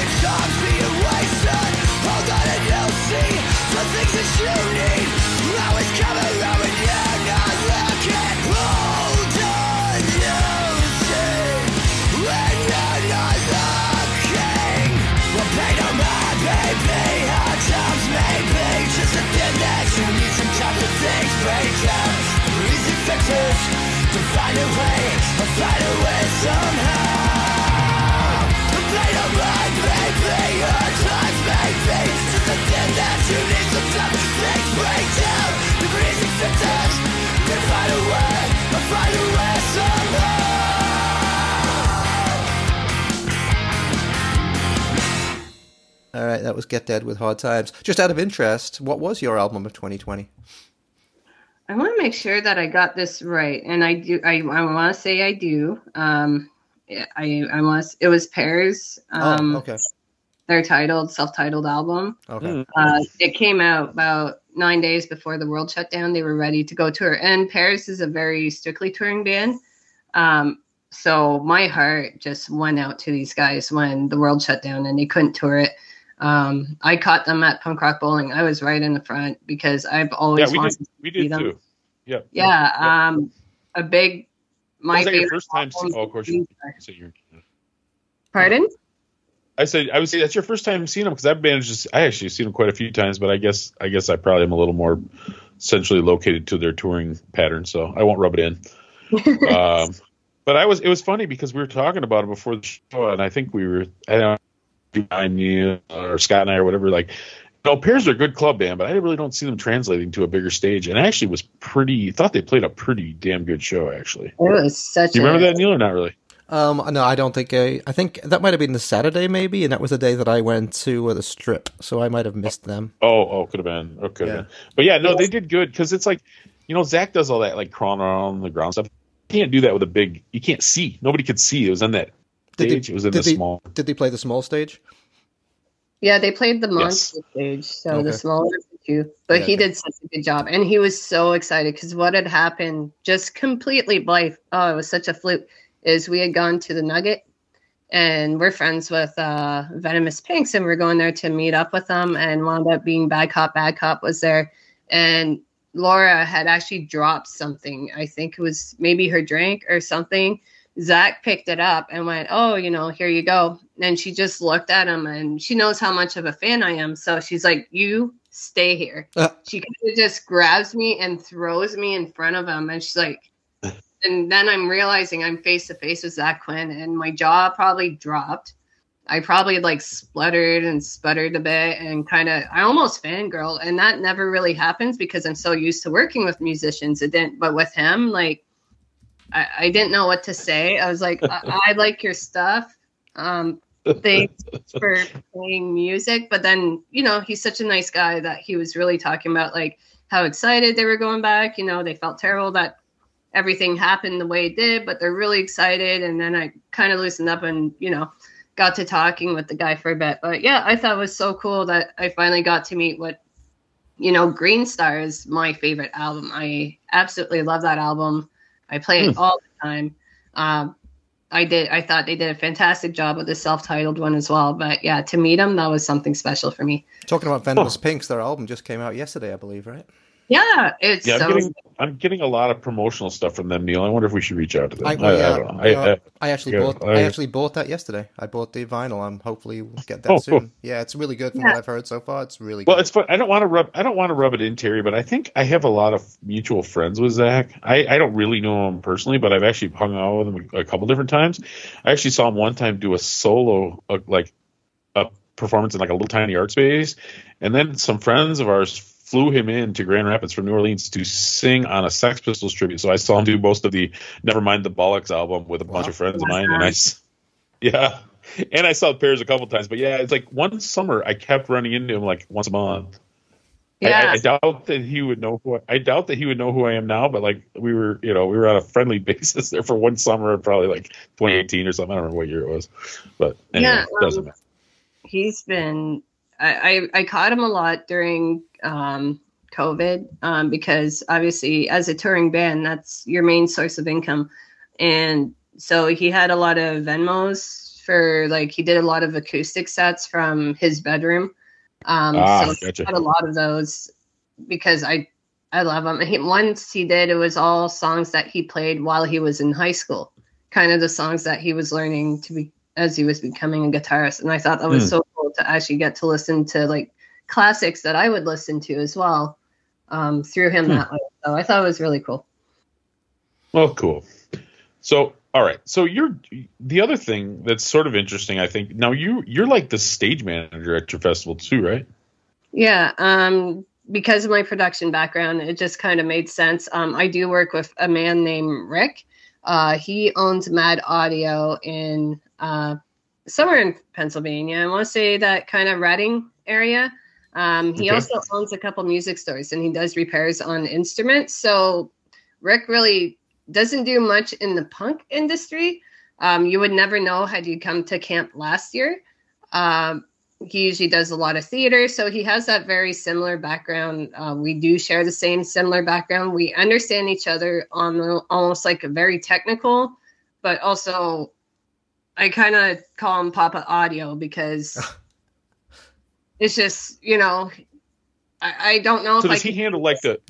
Speaker 2: All right. That was Get Dead with Hard Times. Just out of interest, what was your album of 2020?
Speaker 3: I want to make sure that I got this right, and I do. I, I want to say I do. Um, I I want. It was Pears. Um,
Speaker 2: oh, okay.
Speaker 3: Their titled, self-titled album.
Speaker 2: Okay.
Speaker 3: Uh, it came out about nine days before the world shut down. They were ready to go tour, and Pears is a very strictly touring band. Um, so my heart just went out to these guys when the world shut down and they couldn't tour it. Um, I caught them at Punk Rock Bowling. I was right in the front because I've always
Speaker 1: Yeah, we
Speaker 3: wanted
Speaker 1: did.
Speaker 3: to
Speaker 1: We
Speaker 3: see
Speaker 1: did
Speaker 3: them.
Speaker 1: too. Yeah.
Speaker 3: Yeah,
Speaker 1: Yeah.
Speaker 3: um, a big. My
Speaker 1: was that your
Speaker 3: favorite
Speaker 1: first time?
Speaker 3: album-
Speaker 1: See- oh, of course. You, so you're,
Speaker 3: Pardon?
Speaker 1: I said I would say that's your first time seeing them because I've managed to. See, I actually seen them quite a few times, but I guess I guess I probably am a little more centrally located to their touring pattern, so I won't rub it in. um, but I was it was funny because we were talking about it before the show, and I think we were I don't know I knew or Scott and I or whatever like. No, Pears are a good club band, but I really don't see them translating to a bigger stage. And I actually was pretty thought they played a pretty damn good show. Actually,
Speaker 3: It was such.
Speaker 1: do you
Speaker 3: a,
Speaker 1: remember that Neil or not really?
Speaker 2: Um, no, I don't think I. I think that might have been the Saturday, maybe, and that was the day that I went to uh, the strip, so I might have missed them.
Speaker 1: Oh, oh, could have been. Oh, could have
Speaker 2: Yeah.
Speaker 1: been. But yeah, no, they did good because it's like you know, Zach does all that like crawling around the ground stuff. You can't do that with a big. You can't see. Nobody could see. It was on that
Speaker 2: Did
Speaker 1: stage.
Speaker 2: they-
Speaker 1: it was in
Speaker 2: did
Speaker 1: the
Speaker 2: they-
Speaker 1: small.
Speaker 2: Did they play the small stage?
Speaker 3: Yeah, they played the monster stage, so
Speaker 2: Okay.
Speaker 3: the smaller of two. But
Speaker 2: Yeah,
Speaker 3: he
Speaker 2: okay.
Speaker 3: did such a good job, and he was so excited because what had happened, just completely blythe. Oh, it was such a fluke. Is we had gone to the Nugget, and we're friends with uh, Venomous Pinks, and we're going there to meet up with them, and wound up being Bad Cop. Bad Cop was there, and Laura had actually dropped something. I think it was maybe her drink or something. Zach picked it up and went, Oh, you know, here you go. And she just looked at him and she knows how much of a fan I am. So she's like, You stay here.
Speaker 2: Uh.
Speaker 3: She kind of just grabs me and throws me in front of him. And she's like, And then I'm realizing I'm face to face with Zach Quinn and my jaw probably dropped. I probably like spluttered and sputtered a bit and kind of, I almost fangirl. And that never really happens because I'm so used to working with musicians. It didn't, but with him, like, I, I didn't know what to say. I was like, I, I like your stuff. Um, thanks for playing music. But then, you know, he's such a nice guy that he was really talking about like how excited they were going back. You know, they felt terrible that everything happened the way it did, but they're really excited. And then I kind of loosened up and, you know, got to talking with the guy for a bit. But yeah, I thought it was so cool that I finally got to meet what, you know, Green Star is my favorite album. I absolutely love that album. I play it all the time. Um, I did. I thought they did a fantastic job with the self-titled one as well. But yeah, to meet them, that was something special for me.
Speaker 2: Talking about Venomous Pinks, their album just came out yesterday, I believe, right?
Speaker 3: Yeah, it's
Speaker 1: Yeah, I'm
Speaker 3: so
Speaker 1: getting I'm getting a lot of promotional stuff from them, Neil. I wonder if we should reach out to them.
Speaker 2: I,
Speaker 1: I,
Speaker 2: well, yeah,
Speaker 1: I don't know. I,
Speaker 2: uh,
Speaker 1: I,
Speaker 2: I actually
Speaker 1: yeah,
Speaker 2: bought. I,
Speaker 1: I-
Speaker 2: actually bought that yesterday. I bought the vinyl. I'm hopefully we'll get that
Speaker 1: Oh,
Speaker 2: soon.
Speaker 1: cool.
Speaker 2: Yeah, it's really good from
Speaker 3: Yeah.
Speaker 2: what I've heard so far. It's really
Speaker 1: well,
Speaker 2: good.
Speaker 1: it's fun. I don't want to rub. I don't want to rub it in Terry, but I think I have a lot of mutual friends with Zach. I, I don't really know him personally, but I've actually hung out with him a, a couple different times. I actually saw him one time do a solo, uh, like a performance in like a little tiny art space, and then some friends of ours flew him in to Grand Rapids from New Orleans to sing on a Sex Pistols tribute. So I saw him do most of the Nevermind the Bollocks album with a bunch
Speaker 2: Wow.
Speaker 1: of friends of mine, and I, yeah, and I saw Pears a couple times. But yeah, it's like one summer I kept running into him like once a month. I- I,
Speaker 3: yeah.
Speaker 1: I doubt that he would know who I, I doubt that he would know who I am now, but like we were, you know, we were on a friendly basis there for one summer, probably like 2018 or something. I don't remember what year it was, but anyway,
Speaker 3: Yeah,
Speaker 1: it doesn't
Speaker 3: um,
Speaker 1: matter.
Speaker 3: he's been I, I, I caught him a lot during um, COVID um, because obviously as a touring band, that's your main source of income. And so he had a lot of Venmos for like he did a lot of acoustic sets from his bedroom. Um,
Speaker 1: Ah,
Speaker 3: so
Speaker 1: gotcha.
Speaker 3: I had a lot of those because I I love him. He, once he did it was all songs that he played while he was in high school, kind of the songs that he was learning to be as he was becoming a guitarist. And I thought that was
Speaker 1: Hmm.
Speaker 3: so cool to actually get to listen to like classics that I would listen to as well um, through him
Speaker 1: Hmm.
Speaker 3: that way. So I thought it was really cool.
Speaker 1: Well, cool. So, all right. So you're the other thing that's sort of interesting. I think now you you're like the stage manager at your festival too, right?
Speaker 3: Yeah, um, because of my production background, it just kind of made sense. Um, I do work with a man named Rick. Uh, he owns Mad Audio in uh, somewhere in Pennsylvania. I want to say that kind of Reading area. Um, he
Speaker 1: Okay.
Speaker 3: also owns a couple music stores and he does repairs on instruments. So Rick really doesn't do much in the punk industry. Um, you would never know had you come to camp last year. Um, he usually does a lot of theater, so he has that very similar background. Uh, we do share the same similar background. We understand each other on the, almost like a very technical, but also I kind of call him Papa Audio because it's just you know I, I don't know
Speaker 1: So
Speaker 3: if I
Speaker 1: does he handle like the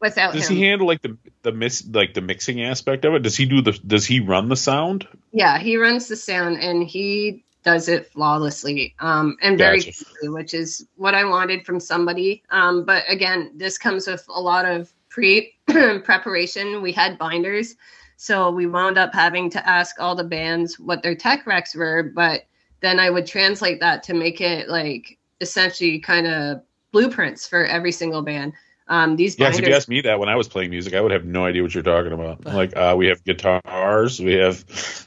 Speaker 3: without
Speaker 1: does
Speaker 3: him.
Speaker 1: he handle like the the miss like the mixing aspect of it? Does he do the does he run the sound?
Speaker 3: Yeah, he runs the sound and he does it flawlessly um, and very
Speaker 1: Gotcha.
Speaker 3: quickly, which is what I wanted from somebody. Um, but again, this comes with a lot of pre preparation. We had binders, so we wound up having to ask all the bands what their tech recs were, but then I would translate that to make it like essentially kind of blueprints for every single band. Um, these
Speaker 1: Yeah, 'cause if you asked me that when I was playing music, I would have no idea what you're talking about. Like, uh, we have guitars, we have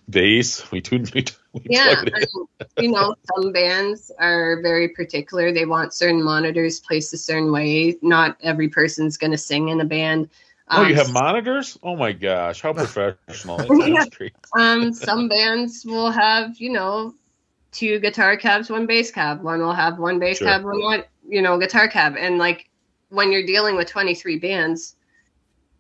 Speaker 1: bass, we tune, we, we
Speaker 3: yeah
Speaker 1: plug it in.
Speaker 3: I mean, you know some bands are very particular they want certain monitors placed a certain way not every person's going to sing in a band
Speaker 1: Oh, you
Speaker 3: Um,
Speaker 1: have monitors? Oh my gosh, how professional!
Speaker 3: Yeah. um, some bands will have, you know, two guitar cabs, one bass cab. One will have one bass
Speaker 1: Sure.
Speaker 3: cab, one, one, you know, guitar cab. And like when you're dealing with 23 bands,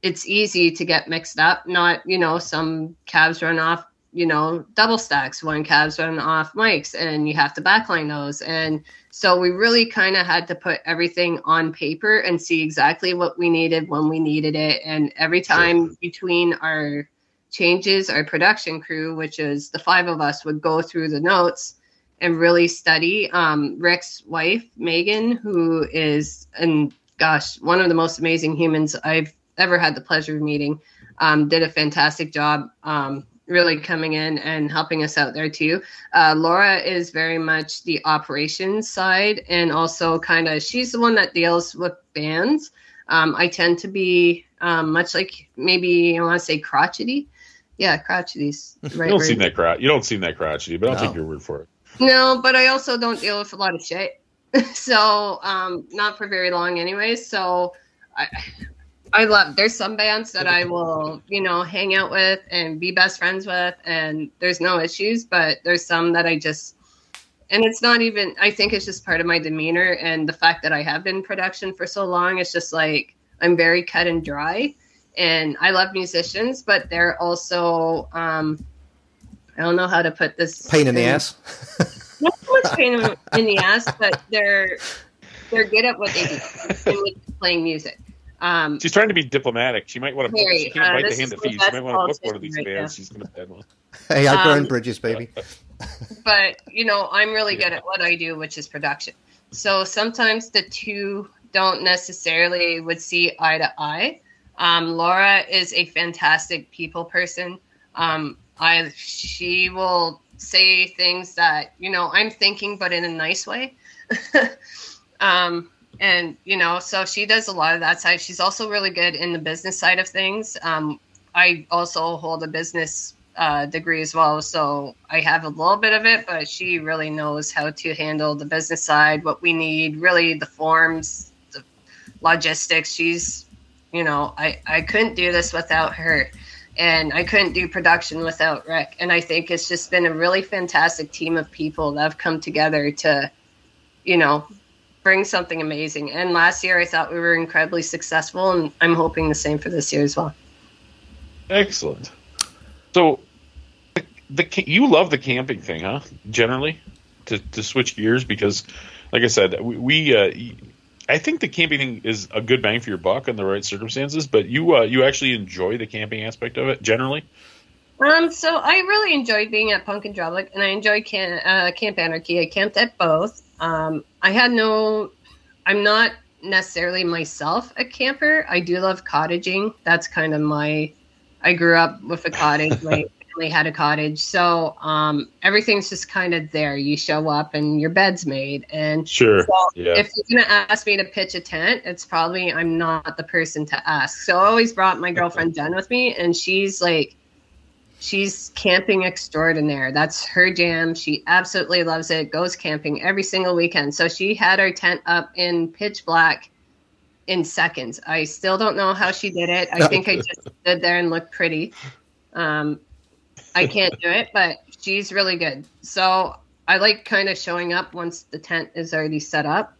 Speaker 3: it's easy to get mixed up. Not, you know, some cabs run off, you know, double stacks, one cabs run off mics, and you have to backline those. And so we really kind of had to put everything on paper and see exactly what we needed when we needed it. And every time between our changes, our production crew, which is the five of us, would go through the notes and really study. Um, Rick's wife, Megan, who is, and gosh, one of the most amazing humans I've ever had the pleasure of meeting, um, did a fantastic job. Um, really coming in and helping us out there too. Uh, Laura is very much the operations side and also kind of she's the one that deals with bands. Um, I tend to be um, much like maybe I want to say crotchety. Yeah, crotchety's the right
Speaker 1: you don't
Speaker 3: word.
Speaker 1: seem that crotch. You don't seem that crotchety, but I'll
Speaker 2: No.
Speaker 1: take your word for it.
Speaker 3: No, but I also don't deal with a lot of shit. so, um, not for very long, anyways. So, I, I love. There's some bands that I will, you know, hang out with and be best friends with, and there's no issues. But there's some that I just, and it's not even. I think it's just part of my demeanor and the fact that I have been in production for so long. It's just like I'm very cut and dry, and I love musicians, but they're also. Um, I don't know how to put this.
Speaker 2: Pain in the ass.
Speaker 3: not so much pain in, in the ass, but they're they're good at what they do and with playing music. Um,
Speaker 1: She's trying to be diplomatic. She might want to.
Speaker 3: Very,
Speaker 1: She can't
Speaker 3: uh,
Speaker 1: bite the hand
Speaker 3: is
Speaker 1: that feeds. She might want to book one of these
Speaker 3: right
Speaker 1: bands.
Speaker 3: now.
Speaker 1: She's going to bed one.
Speaker 2: Hey, I burn
Speaker 3: Um,
Speaker 2: bridges, baby.
Speaker 3: but you know, I'm really good at what I do, which is production. So sometimes the two don't necessarily would see eye to eye. Um, Laura is a fantastic people person. Um, I she will say things that you know I'm thinking, but in a nice way. um, and you know, so she does a lot of that side. She's also really good in the business side of things. Um, I also hold a business uh, degree as well, so I have a little bit of it. But she really knows how to handle the business side, what we need, really the forms, the logistics. She's, you know, I I couldn't do this without her, and I couldn't do production without Rick. And I think it's just been a really fantastic team of people that have come together to, you know, bring something amazing. And last year, I thought we were incredibly successful, and I'm hoping the same for this year as well.
Speaker 1: Excellent. So, the, the you love the camping thing, huh? Generally, to to switch gears because, like I said, we, we uh, I think the camping thing is a good bang for your buck in the right circumstances. But you uh, you actually enjoy the camping aspect of it generally.
Speaker 3: Um, so I really enjoyed being at Punk in Drublic, and I enjoyed can, uh, Camp Anarchy. I camped at both. Um, I had no, I'm not necessarily myself a camper. I do love cottaging. That's kind of my, I grew up with a cottage. My family had a cottage. So um, everything's just kind of there. You show up and your bed's made. And
Speaker 1: Sure.
Speaker 3: so
Speaker 1: Yeah.
Speaker 3: if you're gonna ask me to pitch a tent, it's probably I'm not the person to ask. So I always brought my girlfriend Jen with me, and she's like, she's camping extraordinaire. That's her jam. She absolutely loves it. Goes camping every single weekend. So she had our tent up in pitch black in seconds. I still don't know how she did it. I think I just stood there and looked pretty. Um, I can't do it, but she's really good. So I like kind of showing up once the tent is already set up.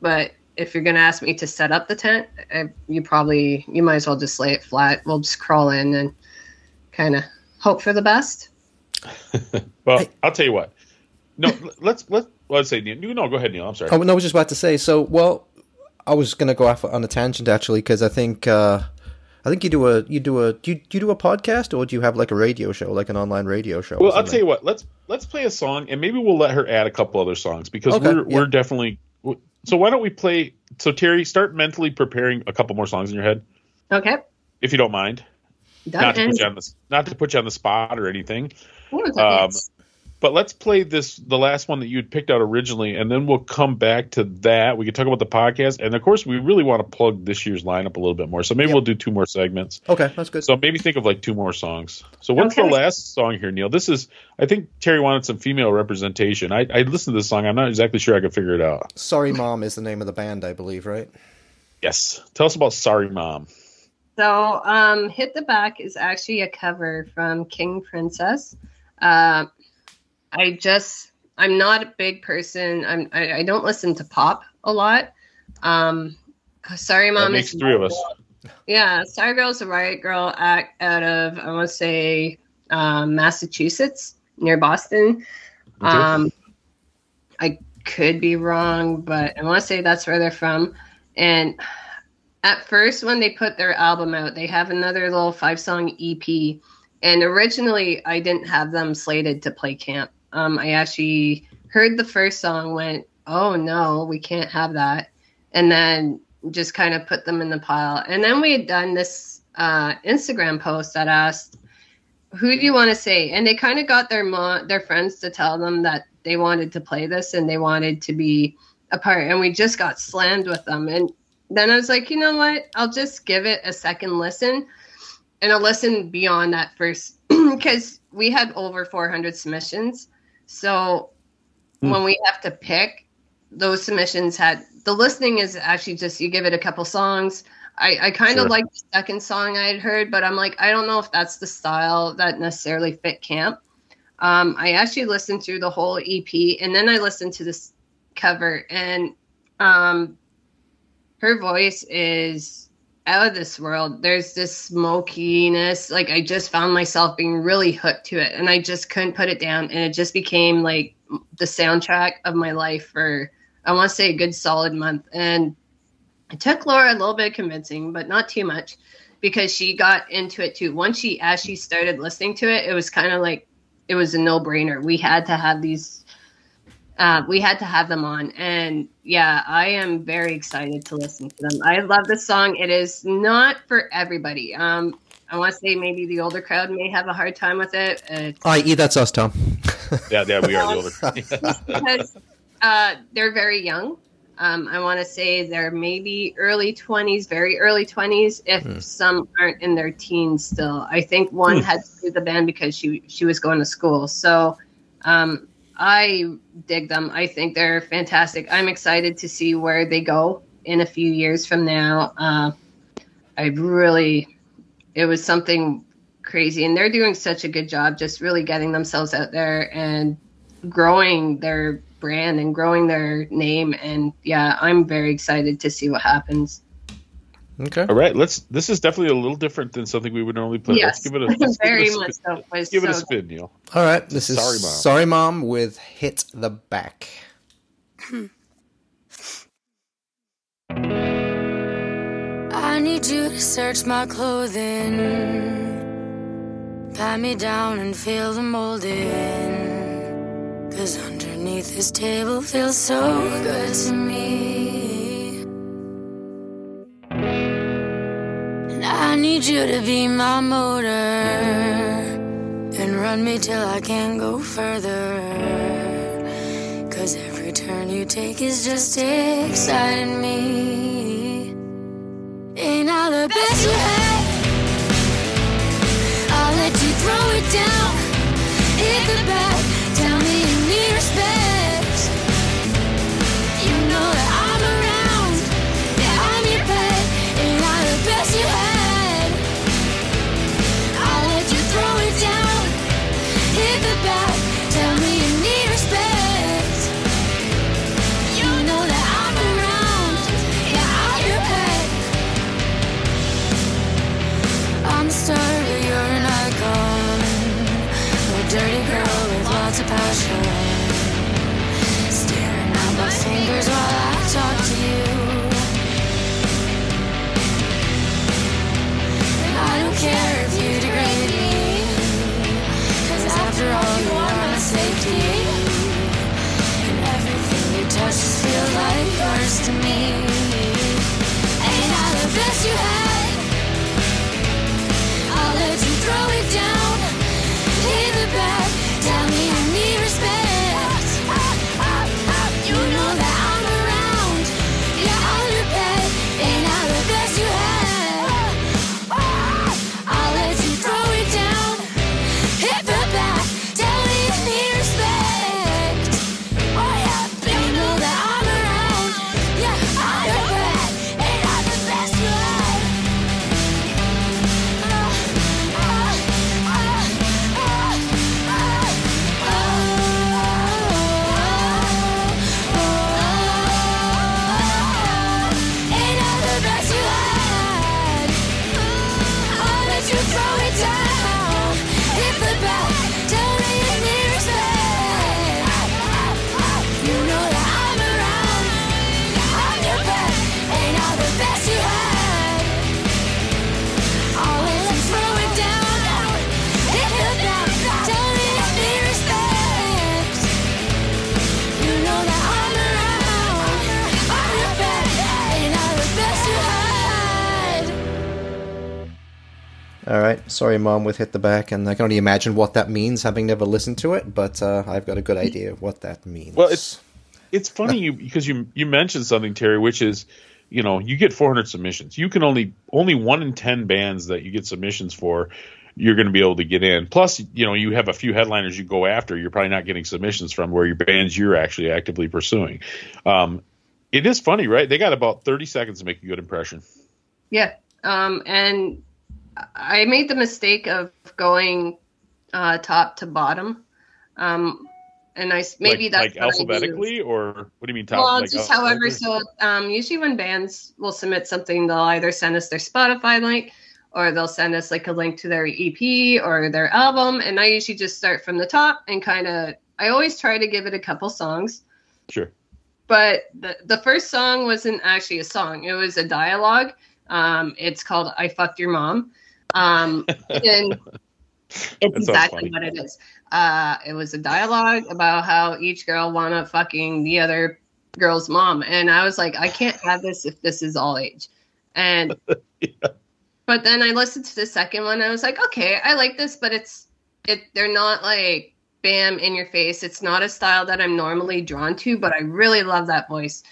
Speaker 3: But if you're going to ask me to set up the tent, uh, you probably you might as well just lay it flat. We'll just crawl in and kind of hope for the best.
Speaker 1: Well, I'll tell you what. No, let's let's let's say Neil. No, go ahead, Neil. I'm sorry.
Speaker 2: Oh no, I was just about to say. So, well, I was going to go off on a tangent actually because I think uh, I think you do a you do a do you, do you do a podcast or do you have like a radio show, like an online radio show?
Speaker 1: Well, I'll
Speaker 2: something?
Speaker 1: tell you what. Let's let's play a song, and maybe we'll let her add a couple other songs because
Speaker 2: Okay,
Speaker 1: we're
Speaker 2: yeah.
Speaker 1: we're definitely. So why don't we play? So Terry, start mentally preparing a couple more songs in your head,
Speaker 3: Okay.
Speaker 1: if you don't mind.
Speaker 3: Done.
Speaker 1: Not to put you on the not to put you on the spot or anything, um,
Speaker 3: okay.
Speaker 1: But let's play this the last one that you had picked out originally, and then we'll come back to that. We can talk about the podcast, and of course, we really want to plug this year's lineup a little bit more. So maybe
Speaker 2: Yep.
Speaker 1: we'll do two more segments.
Speaker 2: Okay, that's good.
Speaker 1: So maybe think of like two more songs. So what's the last song here, Neil? This is I think Terry wanted some female representation. I, I listened to this song. I'm not exactly sure I could figure it out.
Speaker 2: Sorry, Mom is the name of the band, I believe, right?
Speaker 1: Yes. Tell us about Sorry Mom.
Speaker 3: So, um, Hit the Back is actually a cover from King Princess. Uh, I just, I'm not a big person. I'm, I, I don't listen to pop a lot. Um, sorry,
Speaker 1: That
Speaker 3: mom.
Speaker 1: makes
Speaker 3: is-
Speaker 1: three of us.
Speaker 3: Yeah, Sorry Girl's a Riot Girl act out of, I want to say, um, Massachusetts, near Boston. Um, I could be wrong, but I want to say that's where they're from. And at first, when they put their album out, they have another little five song EP. And originally, I didn't have them slated to play camp. Um, I actually heard the first song, went, oh no, we can't have that. And then just kind of put them in the pile. And then we had done this uh, Instagram post that asked, who do you want to say? And they kind of got their their friends to tell them that they wanted to play this and they wanted to be a part. And we just got slammed with them. And then I was like, you know what? I'll just give it a second listen and a listen beyond that first because we had over 400 submissions. So
Speaker 1: Hmm.
Speaker 3: when we have to pick, those submissions had the listening is actually just you give it a couple songs. I, I kind of
Speaker 1: Sure.
Speaker 3: like the second song I had heard, but I'm like, I don't know if that's the style that necessarily fit camp. Um, I actually listened through the whole EP and then I listened to this cover, and um, her voice is out of this world. There's this smokiness. Like, I just found myself being really hooked to it, and I just couldn't put it down. And it just became like the soundtrack of my life for, I want to say, a good solid month. And it took Laura a little bit of convincing, but not too much because she got into it too. Once she, as she started listening to it, it was kind of like, it was a no brainer. We had to have these, uh, we had to have them on. And yeah, I am very excited to listen to them. I love this song. It is not for everybody. Um, I want to say maybe the older crowd may have a hard time with it. It's
Speaker 2: I.e., that's us, Tom.
Speaker 1: Yeah, yeah, we are the older.
Speaker 3: because uh, they're very young. Um, I want to say they're maybe early 20s, very early 20s, if some aren't in their teens still. I think one
Speaker 1: Hmm.
Speaker 3: had to do the band because she, she was going to school. So um, I dig them. I think they're fantastic. I'm excited to see where they go in a few years from now. Uh, I really, it was something crazy. And they're doing such a good job just really getting themselves out there and growing their brand and growing their name. And yeah, I'm very excited to see what happens.
Speaker 2: Okay.
Speaker 1: All right, let's. This is definitely a little different than something we would normally play.
Speaker 3: yes,
Speaker 1: Let's give it a let's give it a
Speaker 3: much
Speaker 1: spin.
Speaker 3: so. Was
Speaker 1: Give it a spin, Neil.
Speaker 2: All right. This is
Speaker 1: Sorry, Mom.
Speaker 2: Sorry Mom with Hit the Back.
Speaker 5: I need you to search my clothing. Pat me down and feel the molding. Cause underneath this table feels so good to me. I need you to be my motor. And run me till I can't go further. Cause every turn you take is just exciting me. Ain't I the best you had? I'll let you throw it down. Hit the back. Tell me you need respect. Passion.
Speaker 2: Sorry, Mom, with Hit the Back, and I can only imagine what that means, having never listened to it, but uh, I've got a good idea of what that means.
Speaker 1: Well, it's it's funny you because you you mentioned something, Terry, which is you know you get 400 submissions. You can only only one in ten bands that you get submissions for. You're going to be able to get in. Plus, you know, you have a few headliners you go after. You're probably not getting submissions from where your bands you're actually actively pursuing. Um, it is funny, right? They got about 30 seconds to make a good impression.
Speaker 3: Yeah. Um, and I made the mistake of going uh, top to bottom. Um, and I maybe
Speaker 1: like,
Speaker 3: that's
Speaker 1: like alphabetically, or what do you mean? Top,
Speaker 3: Well,
Speaker 1: like
Speaker 3: just however. So um, usually when bands will submit something, they'll either send us their Spotify link or they'll send us like a link to their EP or their album. And I usually just start from the top and kind of. I always try to give it a couple songs.
Speaker 1: Sure.
Speaker 3: but the, the first song wasn't actually a song it was a dialogue um, it's called i fucked your mom um, and it's exactly
Speaker 1: funny.
Speaker 3: what it is uh, it was a dialogue about how each girl wanna fucking the other girl's mom and i was like i can't have this if this is all age and but then i listened to the second one and i was like okay i like this but it's it they're not like bam in your face. It's not a style that I'm normally drawn to, but I really love that voice.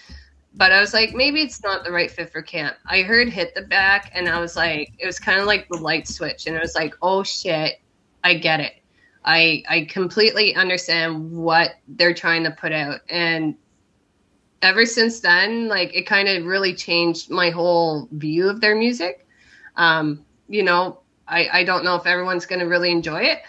Speaker 3: But I was like, maybe it's not the right fit for camp. I heard hit the back and I was like, it was kind of like the light switch. And I was like, oh shit, I get it. I I completely understand what they're trying to put out. And ever since then, like it kind of really changed my whole view of their music. Um, you know, I, I don't know if everyone's gonna really enjoy it.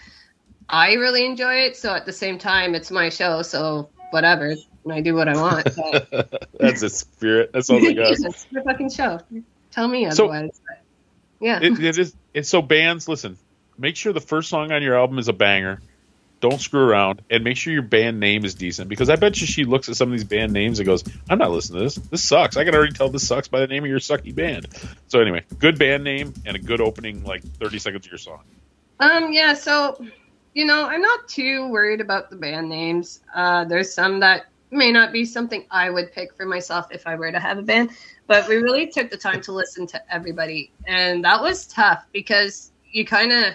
Speaker 3: I really enjoy it. So at the same time, it's my show. So whatever. And I do what I want. But
Speaker 1: That's a spirit. That sounds like us.
Speaker 3: it's your fucking show. Tell me otherwise. But, yeah.
Speaker 1: it, it is. It's so bands. Listen, make sure the first song on your album is a banger. Don't screw around, and make sure your band name is decent. Because I bet you she looks at some of these band names and goes, "I'm not listening to this. This sucks. I can already tell this sucks by the name of your sucky band." So anyway, good band name and a good opening, like 30 seconds of your song.
Speaker 3: Um, yeah, so you know, I'm not too worried about the band names. Uh, there's some that may not be something I would pick for myself if I were to have a band, but we really took the time to listen to everybody, and that was tough because you kind of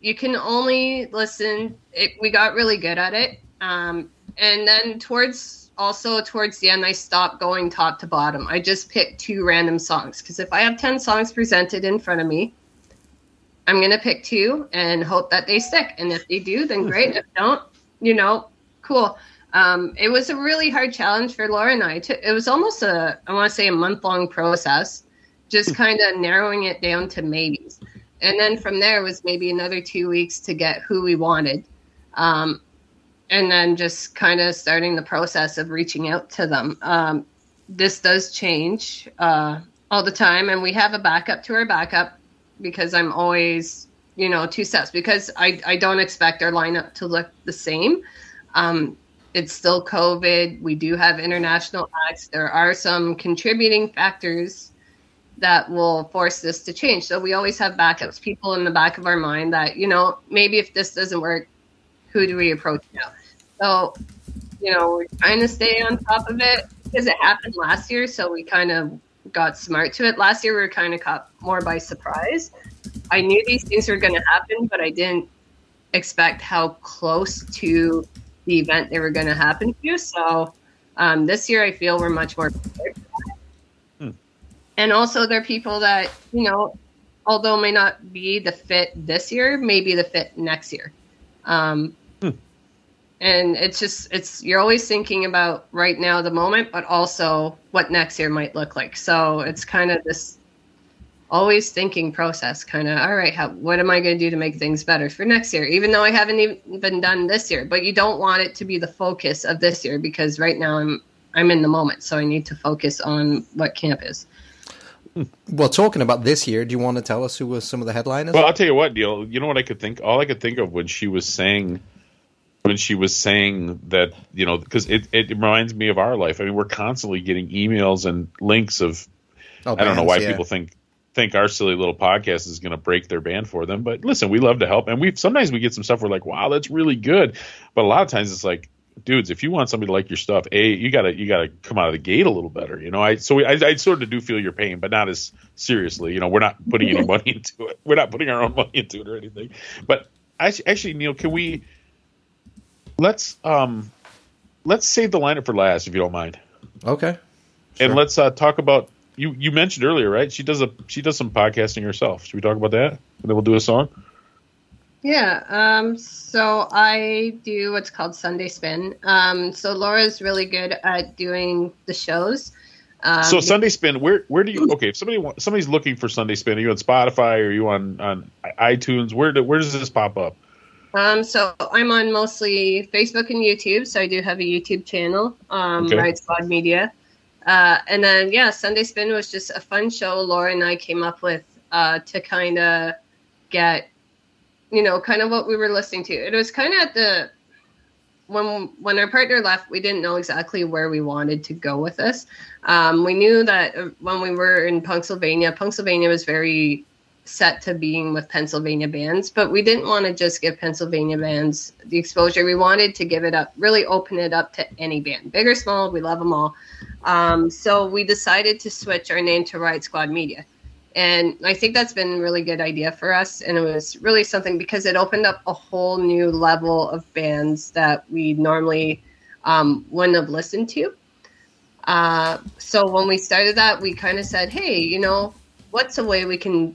Speaker 3: you can only listen. It, we got really good at it, um, and then towards also towards the end, I stopped going top to bottom. I just picked two random songs because if I have ten songs presented in front of me, I'm gonna pick two and hope that they stick. And if they do, then great. If don't, you know, cool. Um, it was a really hard challenge for Laura and I. To, it was almost a, I want to say, a month long process, just kind of narrowing it down to maybes. And then from there was maybe another two weeks to get who we wanted. Um, and then just kind of starting the process of reaching out to them. Um, this does change uh, all the time, and we have a backup to our backup because I'm always, you know, two steps because I, I don't expect our lineup to look the same. Um, it's still COVID. We do have international acts. There are some contributing factors that will force this to change. So we always have backups, people in the back of our mind that, you know, maybe if this doesn't work, who do we approach now? So, you know, we're trying to stay on top of it because it happened last year. So we kind of got smart to it. Last year we were kind of caught more by surprise. I knew these things were going to happen, but I didn't expect how close to the event they were going to happen to. So um, this year I feel we're much more prepared. for that.
Speaker 1: Hmm.
Speaker 3: And also, there are people that you know, although may not be the fit this year, may be the fit next year. Um,
Speaker 1: Hmm.
Speaker 3: And it's just it's you're always thinking about right now the moment, but also what next year might look like. So it's kind of this always thinking process kind of all right how what am i going to do to make things better for next year even though i haven't even been done this year but you don't want it to be the focus of this year because right now i'm i'm in the moment so i need to focus on what camp is
Speaker 2: Well, talking about this year, do you want to tell us who was some of the headliners?
Speaker 1: Well, I'll tell you what, deal You know what I could think? All I could think of when she was saying, when she was saying that, you know, because it, it reminds me of our life. I mean, we're constantly getting emails and links of.
Speaker 2: Oh,
Speaker 1: I don't know why
Speaker 2: yeah.
Speaker 1: people think think our silly little podcast is going to break their band for them. But listen, we love to help, and we sometimes we get some stuff. We're like, wow, that's really good. But a lot of times it's like, dudes, if you want somebody to like your stuff, a you gotta you gotta come out of the gate a little better. You know, I so I, I sort of do feel your pain, but not as seriously. You know, we're not putting any money into it. We're not putting our own money into it or anything. But I, actually, Neil, can we let's um let's save the lineup for last if you don't mind,
Speaker 2: Okay.
Speaker 1: and let's uh, talk about you. You mentioned earlier, right? She does a she does some podcasting herself. Should we talk about that? And then we'll do a song.
Speaker 3: Yeah. Um, so I do what's called Sunday Spin. Um, so Laura's really good at doing the shows. Um,
Speaker 1: so Sunday Spin, where where do you? Okay, if somebody wa- somebody's looking for Sunday Spin, are you on Spotify? Or are you on on iTunes? Where do, where does this pop up?
Speaker 3: Um, so I'm on mostly Facebook and YouTube. So I do have a YouTube channel, um,
Speaker 1: Okay.
Speaker 3: Riot Squad Media. Uh, and then, yeah, Sunday Spin was just a fun show Laura and I came up with uh, to kind of get, you know, kind of what we were listening to. It was kind of at the when when our partner left, we didn't know exactly where we wanted to go with this. Um, we knew that uh, when we were in Pennsylvania, Pennsylvania was very set to being with Pennsylvania bands, but we didn't want to just give Pennsylvania bands the exposure. We wanted to give it up, really open it up to any band, big or small. We love them all. Um, so we decided to switch our name to Riot Squad Media. And I think that's been a really good idea for us. And it was really something because it opened up a whole new level of bands that we normally um, wouldn't have listened to. Uh, so when we started that, we kind of said, hey, you know, what's a way we can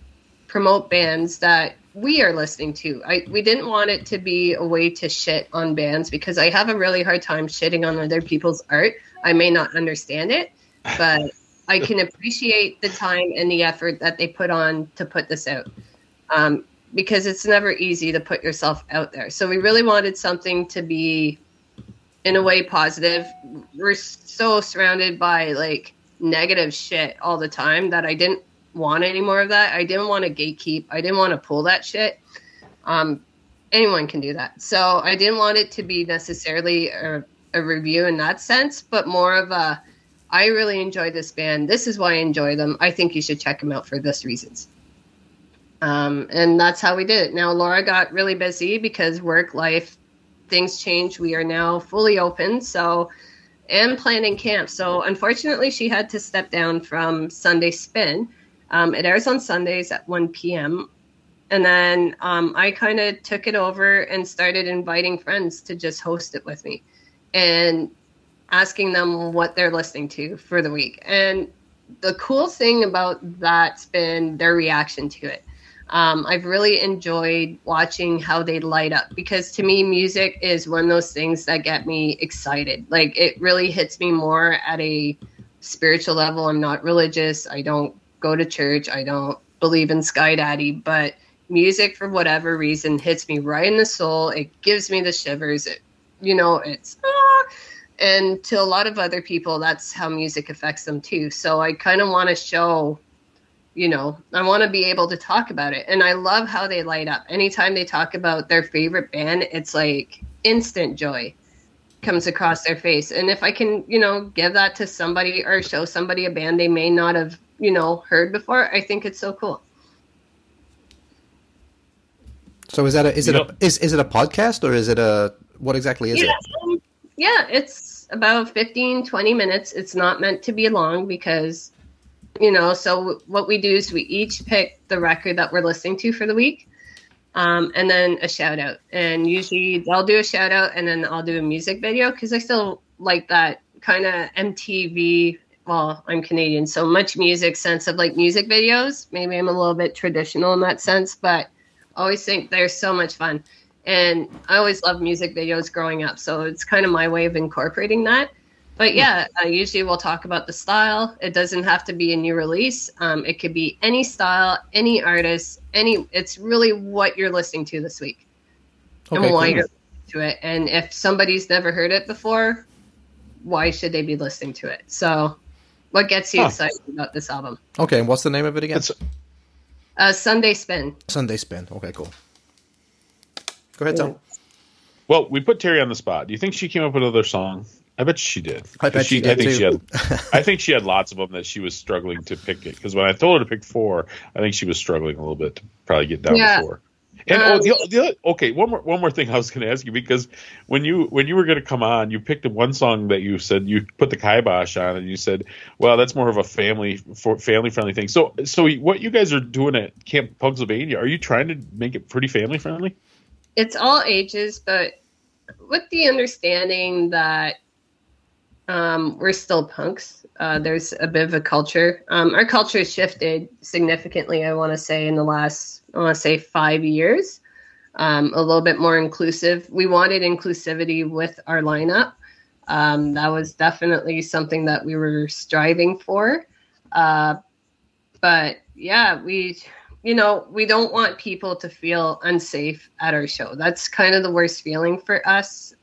Speaker 3: promote bands that we are listening to? I, we didn't want it to be a way to shit on bands because I have a really hard time shitting on other people's art. I may not understand it, but I can appreciate the time and the effort that they put on to put this out. Um, because it's never easy to put yourself out there. So we really wanted something to be in a way positive. We're so surrounded by like negative shit all the time that I didn't want any more of that. I didn't want to gatekeep. I didn't want to pull that shit. Um, anyone can do that. So I didn't want it to be necessarily a, a review in that sense, but more of a I really enjoy this band. This is why I enjoy them. I think you should check them out for this reasons. Um, and that's how we did it. Now Laura got really busy because work life things change. We are now fully open. So and planning camp. So unfortunately, she had to step down from Sunday Spin. Um, it airs on Sundays at 1 p.m. And then um, I kind of took it over and started inviting friends to just host it with me and asking them what they're listening to for the week. And the cool thing about that's been their reaction to it. Um, I've really enjoyed watching how they light up because to me, music is one of those things that get me excited. Like it really hits me more at a spiritual level. I'm not religious. I don't go to church. I don't believe in Sky Daddy, but music for whatever reason hits me right in the soul. It gives me the shivers. It, you know, it's ah! and to a lot of other people, that's how music affects them too. So I kind of want to show you know, I want to be able to talk about it. And I love how they light up. Anytime they talk about their favorite band, it's like instant joy comes across their face. And if I can, you know, give that to somebody or show somebody a band they may not have, you know, heard before, I think it's so cool.
Speaker 2: So is that a is it
Speaker 1: Yep.
Speaker 2: a is is it a podcast or is it a what exactly is
Speaker 3: yeah,
Speaker 2: it?
Speaker 3: um, yeah, it's about 15, 20 minutes. It's not meant to be long because, you know, so what we do is we each pick the record that we're listening to for the week. Um, and then a shout out. And usually they'll do a shout out and then I'll do a music video because I still like that kind of MTV. Well, I'm Canadian, so MuchMusic sense of like music videos. Maybe I'm a little bit traditional in that sense, but I always think they're so much fun. And I always loved music videos growing up, so it's kind of my way of incorporating that. But yeah, uh, usually we'll talk about the style. It doesn't have to be a new release. Um, it could be any style, any artist, any. It's really what you're listening to this week
Speaker 2: Okay,
Speaker 3: and why
Speaker 2: cool.
Speaker 3: you're listening to it. And if somebody's never heard it before, why should they be listening to it? So, what gets you
Speaker 1: Huh.
Speaker 3: excited about this album?
Speaker 2: Okay, and what's the name of it again?
Speaker 1: It's-
Speaker 3: Uh, Sunday Spin.
Speaker 2: Sunday Spin. Okay, cool. Go ahead, Tom.
Speaker 1: Well, we put Terry on the spot. Do you think she came up with another song? I bet she did.
Speaker 2: I bet she
Speaker 1: I
Speaker 2: did
Speaker 1: think
Speaker 2: too.
Speaker 1: she had. I think she had lots of them that she was struggling to pick it because when I told her to pick four, I think she was struggling a little bit to probably get down
Speaker 3: Yeah.
Speaker 1: to four. And
Speaker 3: Um,
Speaker 1: oh, the, the other, okay, one more one more thing I was going to ask you because when you when you were going to come on, you picked one song that you said you put the kibosh on, and you said, "Well, that's more of a family for family friendly thing." So, so what you guys are doing at Camp Pennsylvania? Are you trying to make it pretty family friendly?
Speaker 3: it's all ages, but with the understanding that um, we're still punks. Uh, there's a bit of a culture. Um, our culture has shifted significantly. I want to say in the last, I want to say five years, um, a little bit more inclusive. We wanted inclusivity with our lineup. Um, that was definitely something that we were striving for. Uh, but yeah, we you know, we don't want people to feel unsafe at our show. That's kind of the worst feeling for us.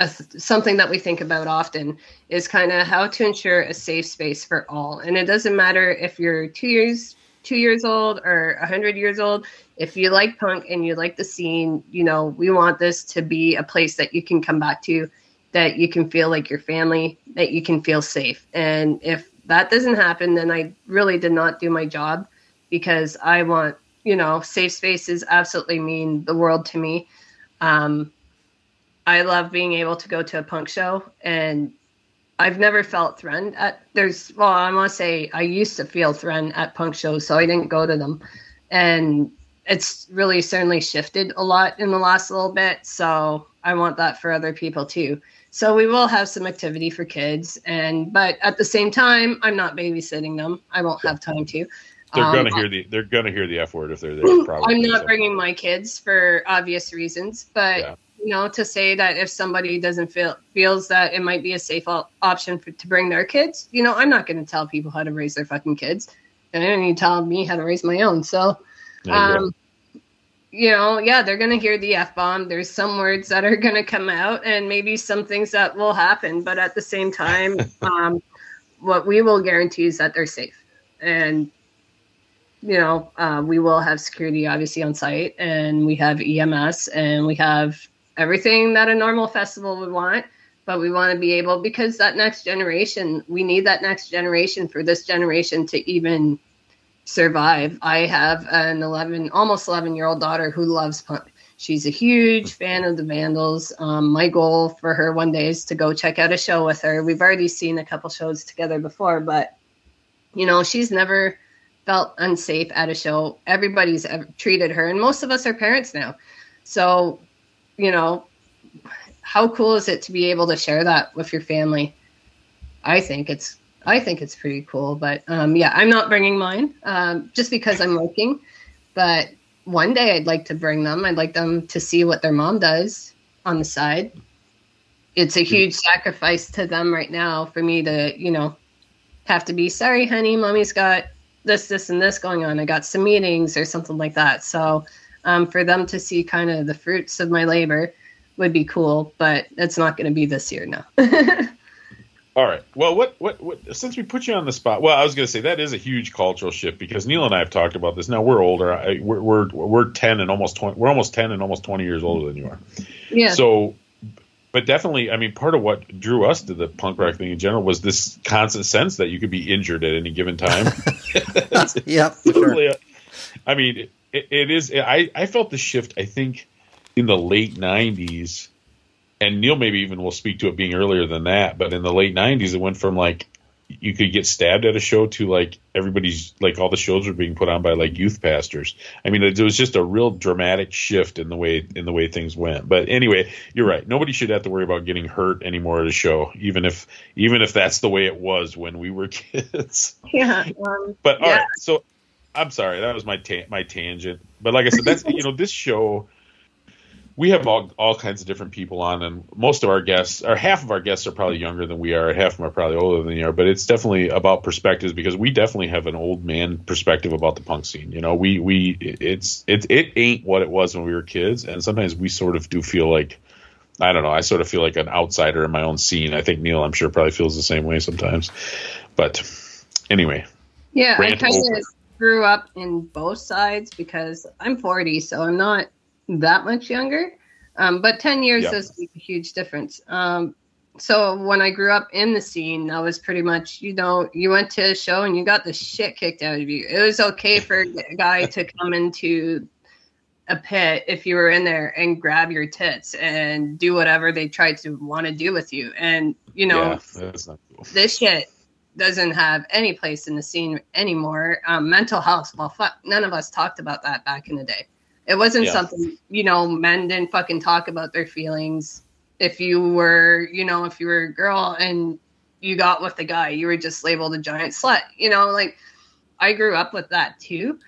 Speaker 3: As something that we think about often is kind of how to ensure a safe space for all. And it doesn't matter if you're two years two years old or a hundred years old. If you like punk and you like the scene, you know, we want this to be a place that you can come back to, that you can feel like your family, that you can feel safe. And if that doesn't happen, then I really did not do my job because I want, you know, safe spaces absolutely mean the world to me. Um, I love being able to go to a punk show and I've never felt threatened at there's well, I to say I used to feel threatened at punk shows, so I didn't go to them. And it's really certainly shifted a lot in the last little bit. So I want that for other people too. So we will have some activity for kids and but at the same time, I'm not babysitting them. I won't have time to.
Speaker 1: They're
Speaker 3: Um,
Speaker 1: gonna hear the they're gonna hear the f word if they're there. Probably.
Speaker 3: I'm not
Speaker 1: so.
Speaker 3: bringing my kids for obvious reasons, but
Speaker 1: Yeah.
Speaker 3: You know, to say that if somebody doesn't feel feels that it might be a safe op- option for, to bring their kids, you know, I'm not going to tell people how to raise their fucking kids, and they don't need to tell me how to raise my own. So,
Speaker 1: There you
Speaker 3: um, you know, yeah, they're going to hear the f bomb. There's some words that are going to come out, and maybe some things that will happen. But at the same time, um, what we will guarantee is that they're safe, and you know, uh, we will have security obviously on site, and we have EMS, and we have everything that a normal festival would want. But we want to be able because that next generation, we need that next generation for this generation to even survive. I have an 11, almost 11 year old daughter who loves punk. She's a huge fan of the Vandals. Um, my goal for her one day is to go check out a show with her. We've already seen a couple shows together before, but you know, she's never felt unsafe at a show. Everybody's ever treated her, and most of us are parents now. So, you know, how cool is it to be able to share that with your family? I think it's I think it's pretty cool. But um, yeah, I'm not bringing mine um, just because I'm working. But one day I'd like to bring them. I'd like them to see what their mom does on the side. It's a huge sacrifice to them right now for me to, you know, have to be sorry, honey, mommy's got this, this, and this going on. I got some meetings or something like that. So um, for them to see kind of the fruits of my labor would be cool, but it's not going to be this year now.
Speaker 1: All right. Well, what, what, what, since we put you on the spot, well, I was going to say that is a huge cultural shift because Neil and I have talked about this. Now we're older. I, we're, we're, we're 10 and almost 20, we're almost 10 and almost 20 years older than you are.
Speaker 3: yeah.
Speaker 1: So, but definitely, I mean, part of what drew us to the punk rock thing in general was this constant sense that you could be injured at any given time.
Speaker 2: Yeah, for sure.
Speaker 1: Totally, uh, I mean, it, it is. I, I felt the shift. I think in the late '90s, and Neil maybe even will speak to it being earlier than that. But in the late '90s, it went from like you could get stabbed at a show to like everybody's like all the shows were being put on by like youth pastors. I mean, it was just a real dramatic shift in the way in the way things went. But anyway, you're right. Nobody should have to worry about getting hurt anymore at a show, even if even if that's the way it was when we were kids.
Speaker 3: yeah. Um,
Speaker 1: But all
Speaker 3: Yeah.
Speaker 1: right, so I'm sorry that was my ta- my tangent. But like I said, that's you know this show. We have all all kinds of different people on, and most of our guests, or half of our guests, are probably younger than we are, and half of them are probably older than we are. But it's definitely about perspectives because we definitely have an old man perspective about the punk scene. You know, we we it's it it ain't what it was when we were kids, and sometimes we sort of do feel like. I don't know. I sort of feel like an outsider in my own scene. I think Neil, I'm sure, probably feels the same way sometimes. But anyway,
Speaker 3: Yeah, I kind
Speaker 1: over.
Speaker 3: of grew up in both sides because I'm 40, so I'm not that much younger. Um, but 10 years
Speaker 1: Yeah.
Speaker 3: does make a huge difference. Um, so when I grew up in the scene, that was pretty much, you know, you went to a show and you got the shit kicked out of you. It was okay for a guy to come into a pit if you were in there and grab your tits and do whatever they tried to want to do with you. And you know,
Speaker 1: yeah, that's not cool.
Speaker 3: this shit doesn't have any place in the scene anymore. Um, mental health, well, fuck, none of us talked about that back in the day. It wasn't
Speaker 1: Yeah.
Speaker 3: something, you know, men didn't fucking talk about their feelings. If you were, you know, if you were a girl and you got with the guy, you were just labeled a giant slut. You know, like I grew up with that too.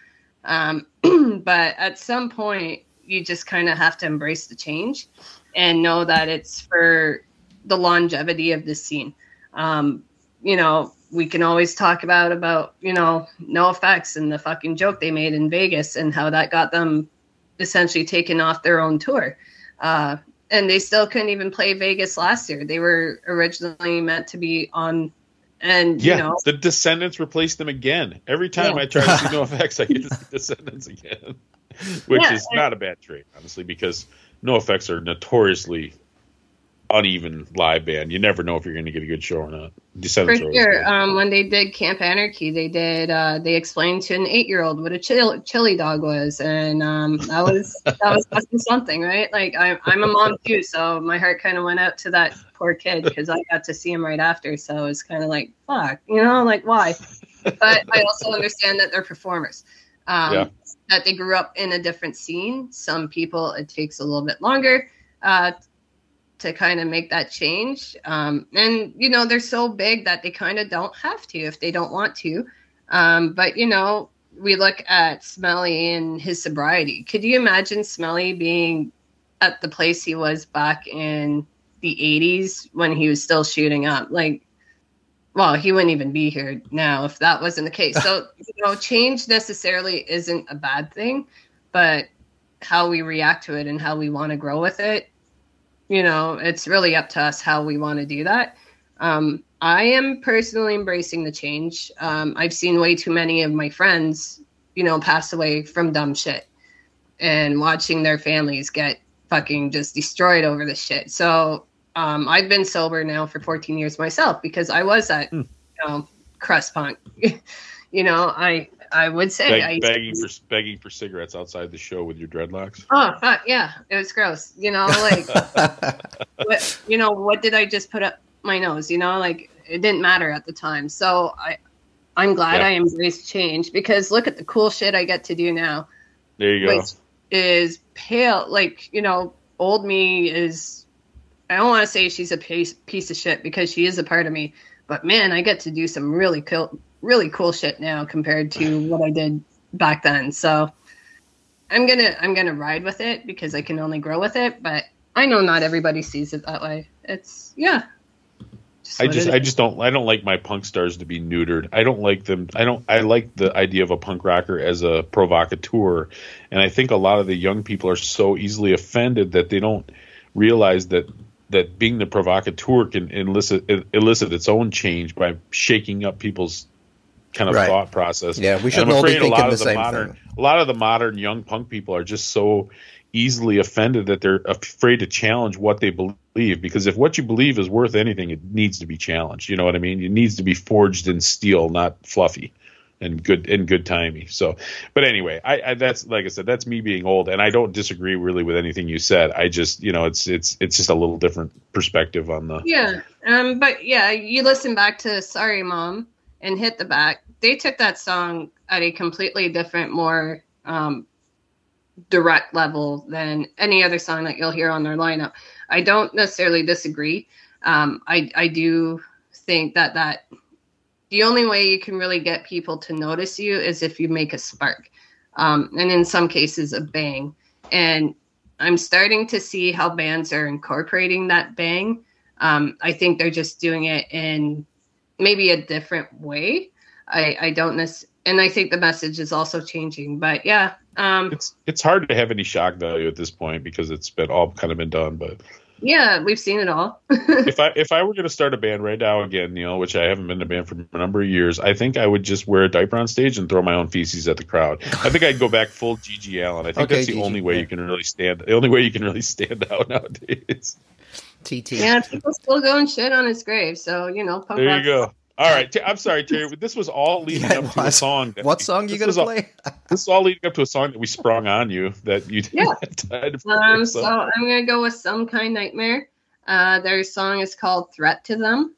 Speaker 3: Um, but at some point, you just kind of have to embrace the change and know that it's for the longevity of the scene. Um, you know, we can always talk about about you know NOFX and the fucking joke they made in Vegas and how that got them essentially taken off their own tour. Uh, and they still couldn't even play Vegas last year. They were originally meant to be on, and
Speaker 1: Yeah,
Speaker 3: you know,
Speaker 1: the Descendents replaced them again. Every time
Speaker 3: Yeah.
Speaker 1: I try to see NOFX, I get to see Descendents again, which
Speaker 3: Yeah,
Speaker 1: is not a bad trade, honestly, because NOFX are notoriously uneven live band. You never know if you're going to get a good show or not.
Speaker 3: for sure. Um, when they did Camp Anarchy, they did uh, they explained to an eight year old what a chill, chili dog was, and um, that was that was something, right? Like I'm I'm a mom too, so my heart kind of went out to that poor kid because I got to see him right after, so it's kind of like fuck, you know, like why? But I also understand that they're performers. Um,
Speaker 1: Yeah.
Speaker 3: That they grew up in a different scene. Some people it takes a little bit longer. Uh, to kind of make that change. Um, and you know, they're so big that they kind of don't have to if they don't want to. Um, but you know, we look at Smelly and his sobriety. Could you imagine Smelly being at the place he was back in the 80s when he was still shooting up? Like, well, he wouldn't even be here now if that wasn't the case. So, you know, change necessarily isn't a bad thing, but how we react to it and how we want to grow with it you know it's really up to us how we want to do that. Um, i am personally embracing the change. Um, i've seen way too many of my friends you know pass away from dumb shit and watching their families get fucking just destroyed over this shit. So um, i've been sober now for 14 years myself because i was that you know crust punk. You know i i would say
Speaker 1: Beg-
Speaker 3: I
Speaker 1: begging
Speaker 3: be-
Speaker 1: for begging for cigarettes outside the show with your dreadlocks.
Speaker 3: oh yeah it was gross you know like what you know what did i just put up my nose you know like it didn't matter at the time so i i'm glad
Speaker 1: Yeah.
Speaker 3: i embraced change because look at the cool shit i get to do now
Speaker 1: There you go.
Speaker 3: is pale like you know old me is i don't want to say she's a piece, piece of shit because she is a part of me but man i get to do some really cool really cool shit now compared to what i did back then so i'm gonna i'm gonna ride with it because i can only grow with it but i know not everybody sees it that way it's yeah
Speaker 1: I just I just don't I don't like my punk stars to be neutered. I don't like them. I don't I like the idea of a punk rocker as a provocateur, and I think a lot of the young people are so easily offended that they don't realize that that being the provocateur can elicit elicit its own change by shaking up people's kind of
Speaker 2: Right.
Speaker 1: thought process.
Speaker 2: Yeah, we shouldn't all be
Speaker 1: a
Speaker 2: thinking
Speaker 1: lot
Speaker 2: the
Speaker 1: of
Speaker 2: same
Speaker 1: modern,
Speaker 2: thing.
Speaker 1: A lot of the modern young punk people are just so easily offended that they're afraid to challenge what they believe because if what you believe is worth anything it needs to be challenged you know what i mean it needs to be forged in steel not fluffy and good and good timey so but anyway I, I that's like i said that's me being old and i don't disagree really with anything you said i just you know it's it's it's just a little different perspective on the
Speaker 3: Yeah. Um, but yeah, you listen back to Sorry Mom and Hit the Back. They took that song at a completely different, more um, direct level than any other song that you'll hear on their lineup. I don't necessarily disagree. Um, I, I do think that that the only way you can really get people to notice you is if you make a spark. Um, and in some cases, a bang. And I'm starting to see how bands are incorporating that bang. Um, I think they're just doing it in maybe a different way. I, I don't necessarily, and I think the message is also changing. But yeah, um,
Speaker 1: it's it's hard to have any shock value at this point because it's been all kind of been done but
Speaker 3: yeah, we've seen it all.
Speaker 1: if I if I were going to start a band right now again, you know, which I haven't been in a band for a number of years, I think I would just wear a diaper on stage and throw my own feces at the crowd. I think I'd go back full GG Allen. I think
Speaker 2: Okay,
Speaker 1: that's the
Speaker 2: GG,
Speaker 1: only way
Speaker 2: yeah.
Speaker 1: you can really stand. The only way you can really stand out nowadays.
Speaker 2: TT.
Speaker 3: yeah, people still go and shit on his grave. So you know, punk
Speaker 1: There you go. All right, I'm sorry, Terry. but This was all leading
Speaker 2: Yeah,
Speaker 1: up
Speaker 2: it
Speaker 1: to a song. that
Speaker 2: What
Speaker 1: we-
Speaker 2: song you gonna
Speaker 1: was all-
Speaker 2: play?
Speaker 1: this is all leading up to a song that we sprung on you that you didn't
Speaker 3: Yeah.
Speaker 1: have time to play,
Speaker 3: Um,
Speaker 1: so-
Speaker 3: so I'm gonna go with some kind nightmare. Uh, their song is called "Threat to Them."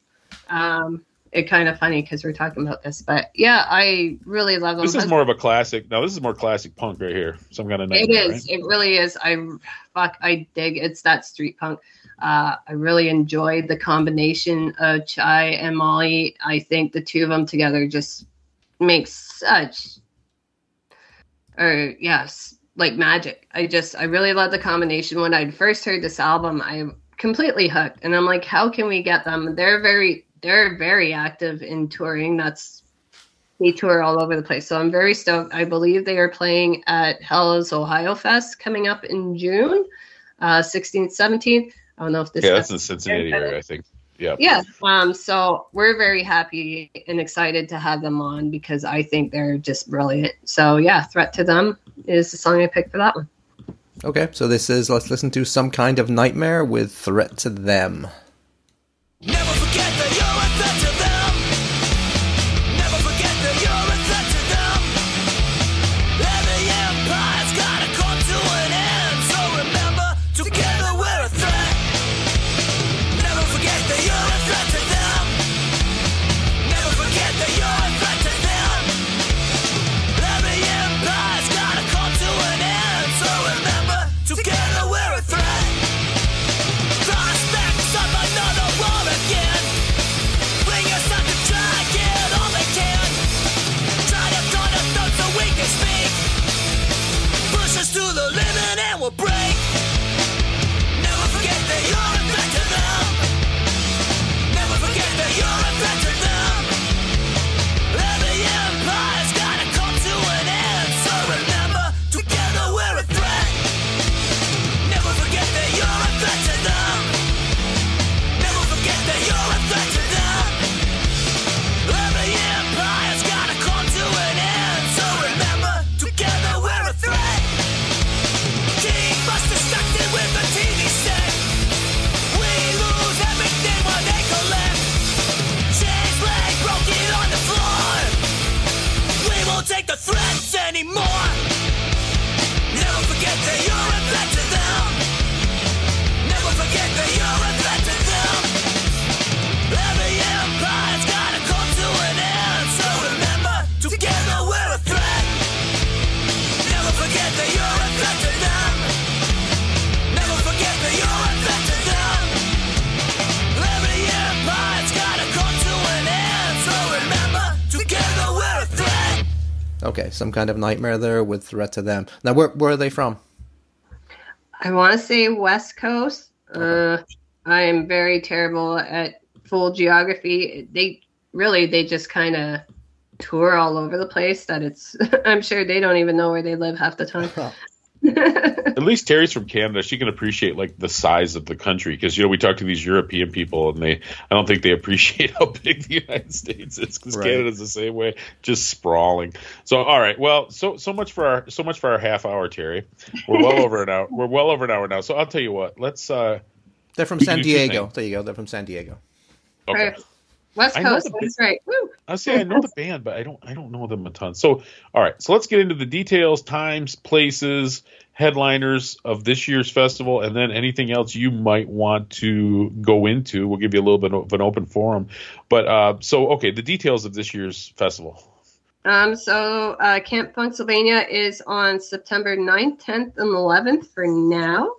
Speaker 3: Um, it kind of funny because we're talking about this, but yeah, I really love them.
Speaker 1: This is more of a classic. No, this is more classic punk right here. Some kind of
Speaker 3: It
Speaker 1: nightmare,
Speaker 3: is. It really is. I fuck. I dig. It's that street punk. Uh, I really enjoyed the combination of Chai and Molly. I think the two of them together just makes such, or yes, like magic. I just I really love the combination. When I first heard this album, I completely hooked, and I'm like, how can we get them? They're very they're very active in touring. That's they tour all over the place. So I'm very stoked. I believe they are playing at Hell's Ohio Fest coming up in June, uh, 16th, 17th. I don't know if this.
Speaker 1: Yeah, that's in the Cincinnati area, I think. Yeah.
Speaker 3: Yeah. Um, so we're very happy and excited to have them on because I think they're just brilliant. So yeah, Threat to Them is the song I picked for that one.
Speaker 2: Okay, so this is let's listen to some kind of nightmare with threat to them.
Speaker 5: Never
Speaker 2: kind of nightmare there with threat to them. Now, where where are they from?
Speaker 3: I want to say West Coast. Uh, I am very terrible at full geography. They really they just kind of tour all over the place. That it's I'm sure they don't even know where they live half the time.
Speaker 1: At least Terry's from Canada. She can appreciate like the size of the country because you know we talk to these European people and they I don't think they appreciate how big the United States is because
Speaker 2: Right.
Speaker 1: Canada's the same way, just sprawling. So all right, well, so so much for our so much for our half hour, Terry. We're well over an hour. We're well over an hour now. So I'll tell you what. Let's uh
Speaker 2: They're from San
Speaker 1: can do two
Speaker 2: Diego.
Speaker 1: things.
Speaker 2: There you go. They're from San Diego.
Speaker 1: okay.
Speaker 3: Right. West Coast, that's right. Woo.
Speaker 1: I say I know the band, but I don't I don't know them a ton. So all right, so let's get into the details, times, places, headliners of this year's festival, and then anything else you might want to go into. We'll give you a little bit of an open forum. But uh, so okay, the details of this year's festival.
Speaker 3: Um, so uh, Camp Pennsylvania is on September 9th, 10th, and 11th for now.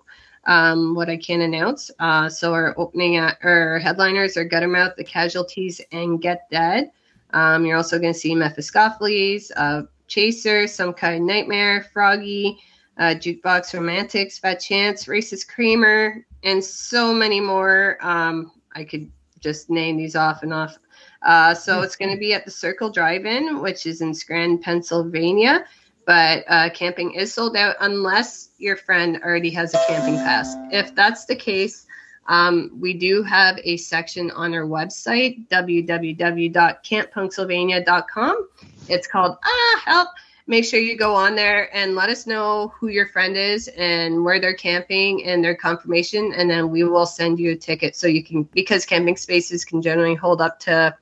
Speaker 3: Um, what I can announce. Uh, so our opening at, our headliners are Guttermouth, The Casualties, and Get Dead. Um, you're also going to see Mephistopheles, uh, Chaser, Some Kind Nightmare, Froggy, uh, Jukebox Romantics, Fat Chance, Racist Kramer, and so many more. Um, I could just name these off and off. Uh, so it's going to be at the Circle Drive-In, which is in Scranton, Pennsylvania. But uh, camping is sold out unless your friend already has a camping pass. If that's the case, um, we do have a section on our website, www.camppennsylvania.com. It's called Ah Help. Make sure you go on there and let us know who your friend is and where they're camping and their confirmation, and then we will send you a ticket so you can because camping spaces can generally hold up to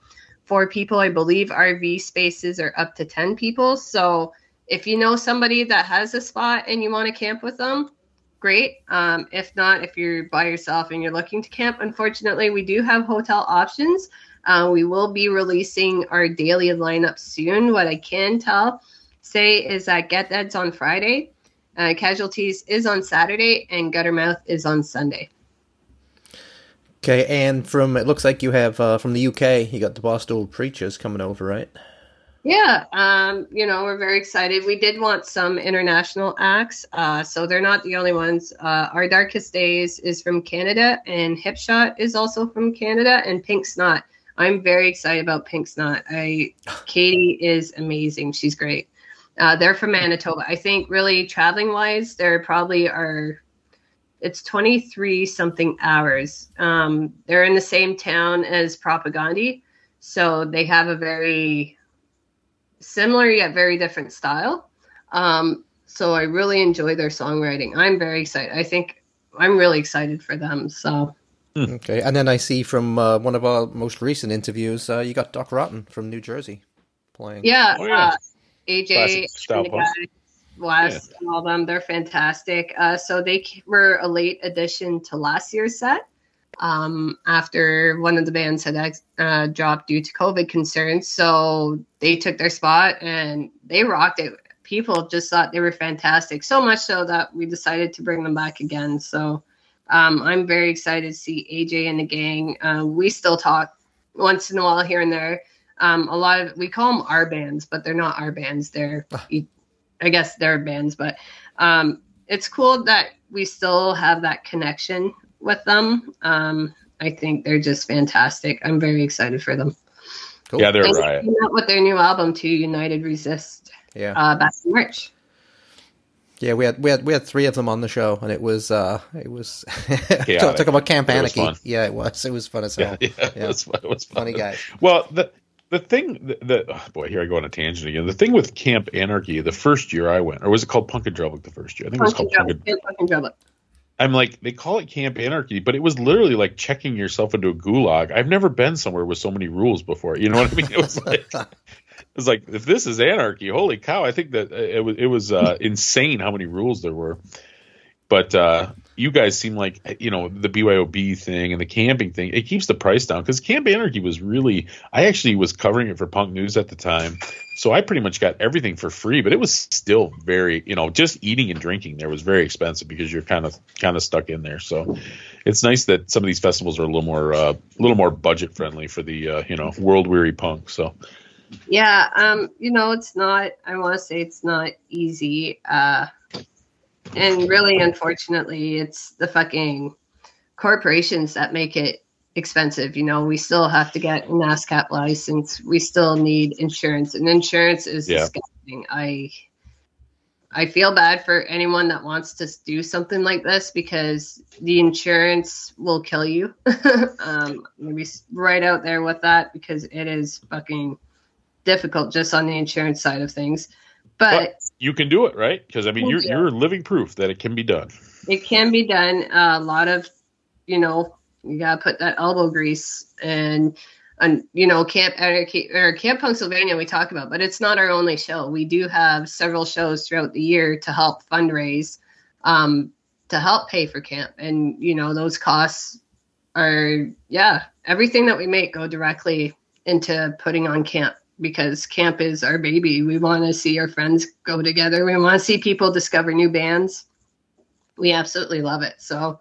Speaker 3: four people. I believe RV spaces are up to 10 people. So if you know somebody that has a spot and you want to camp with them, great. Um, if not, if you're by yourself and you're looking to camp, unfortunately, we do have hotel options. Uh, we will be releasing our daily lineup soon. What I can tell, say, is that Get Dead's on Friday, uh, Casualties is on Saturday, and Guttermouth is on Sunday.
Speaker 2: Okay, and from it looks like you have uh, from the UK, you got the Bar Stool Preachers coming over, right?
Speaker 3: Yeah, um, you know, we're very excited. We did want some international acts, uh, so they're not the only ones. Uh, Our Darkest Days is from Canada, and Hipshot is also from Canada, and Pink Snot. I'm very excited about Pink Snot. I, Katie is amazing. She's great. Uh, they're from Manitoba. I think really traveling wise, they're probably are. It's 23 something hours. Um, they're in the same town as Propagandhi, so they have a very similar yet very different style. Um, so I really enjoy their songwriting. I'm very excited. I think I'm really excited for them. So
Speaker 2: Okay, and then I see from uh, one of our most recent interviews, uh, you got Doc Rotten from New Jersey playing.
Speaker 3: yeah,
Speaker 1: Oh, yeah.
Speaker 3: Uh, AJ
Speaker 1: Classic style
Speaker 3: and the
Speaker 1: punk.
Speaker 3: guys, Wes, and all them, they're fantastic. Uh, so they were a late addition to last year's set. Um, after one of the bands had ex- uh, dropped due to COVID concerns, so they took their spot and they rocked it. People just thought they were fantastic, so much so that we decided to bring them back again. So um, I'm very excited to see AJ and the gang. Uh, we still talk once in a while here and there. Um, a lot of we call them our bands, but they're not our bands. They're, I guess, they're bands. But um, it's cool that we still have that connection with them. Um, I think they're just fantastic. I'm very excited for them.
Speaker 2: Cool.
Speaker 1: Yeah, they're
Speaker 3: And
Speaker 1: a riot.
Speaker 3: they came out with their new album too, United Resist,
Speaker 2: yeah,
Speaker 3: uh, back in March.
Speaker 2: yeah. We had we had we had three of them on the show, and it was uh, it was
Speaker 1: Chaotic.
Speaker 2: talk, talk about Camp
Speaker 1: it
Speaker 2: Anarchy. Yeah, it was. It was fun as hell.
Speaker 1: Yeah, yeah, it was fun. It was fun.
Speaker 2: Funny guys.
Speaker 1: Well, the the thing, the, the oh boy, here I go on a tangent again. The thing with Camp Anarchy, the first year I went, or was it called Punk in Drublic the first year? I think it was called
Speaker 3: drum
Speaker 1: Punk
Speaker 3: it, fucking drum it.
Speaker 1: I'm like, they call it Camp Anarchy, but it was literally like checking yourself into a gulag. I've never been somewhere with so many rules before. You know what I mean? It was like, it was like, if this is anarchy, holy cow! I think that it was it was uh, insane how many rules there were. But uh, you guys seem like you know the BYOB thing and the camping thing. It keeps the price down because Camp Anarchy was really. I actually was covering it for Punk News at the time, so I pretty much got everything for free. But it was still very, you know, just eating and drinking there was very expensive because you're kind of kind of stuck in there. So it's nice that some of these festivals are a little more uh, a little more budget friendly for the uh, you know world weary punk. So
Speaker 3: Yeah, um, you know, it's not. I want to say it's not easy. Uh, and really, unfortunately, it's the fucking corporations that make it expensive. You know, we still have to get an ASCAP license. We still need insurance, and insurance is
Speaker 1: Yeah.
Speaker 3: disgusting. I I feel bad for anyone that wants to do something like this because the insurance will kill you. um, maybe right out there with that because it is fucking difficult just on the insurance side of things. But
Speaker 1: But- you can do it, right? Because I mean, you're you're living proof that it can be done.
Speaker 3: it can be done. a lot of, you know, you gotta put that elbow grease and, and you know, Camp Anarchy or Camp Pennsylvania we talk about, but it's not our only show. We do have several shows throughout the year to help fundraise, um, to help pay for camp, and you know, those costs are yeah, everything that we make go directly into putting on camp because camp is our baby. We want to see our friends go together. We want to see people discover new bands we absolutely love it. So,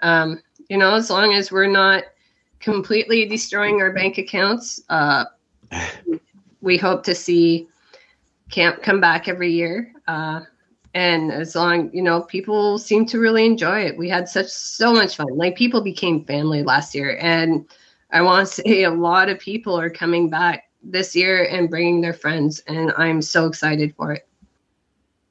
Speaker 3: um, you know, as long as we're not completely destroying our bank accounts, uh, we hope to see camp come back every year. Uh, and as long, you know, people seem to really enjoy it. We had such so much fun. Like people became family last year, and I want to say a lot of people are coming back this year and bringing their friends, and I'm so excited for it.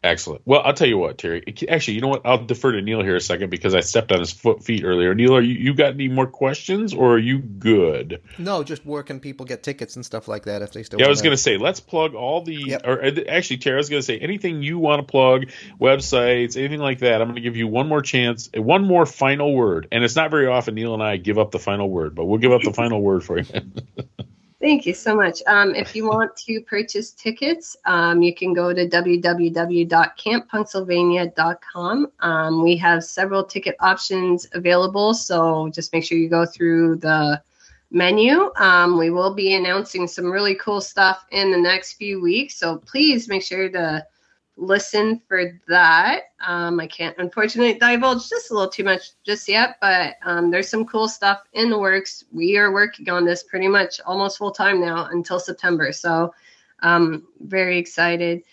Speaker 1: Excellent. Well, I'll tell you what, Terry. Actually, you know what? I'll defer to Neil here a second because I stepped on his foot feet earlier. Neil, are you, you got any more questions, or are you good?
Speaker 2: No, just where can people get tickets and stuff like that if they still.
Speaker 1: Yeah, I was going to say, let's plug all the.
Speaker 2: Yep.
Speaker 1: Or actually, Terry, I was going to say anything you want to plug, websites, anything like that. I'm going to give you one more chance, uh, one more final word, and it's not very often Neil and I give up the final word, but we'll give up the final word for you.
Speaker 3: Thank you so much. Um, if you want to purchase tickets, um, you can go to www.camppennsylvania.com. Um, we have several ticket options available, so just make sure you go through the menu. Um, we will be announcing some really cool stuff in the next few weeks, so please make sure to listen for that. Um, I can't unfortunately divulge just a little too much just yet, but um, there's some cool stuff in the works. We are working on this pretty much almost full time now until September. So um, very excited.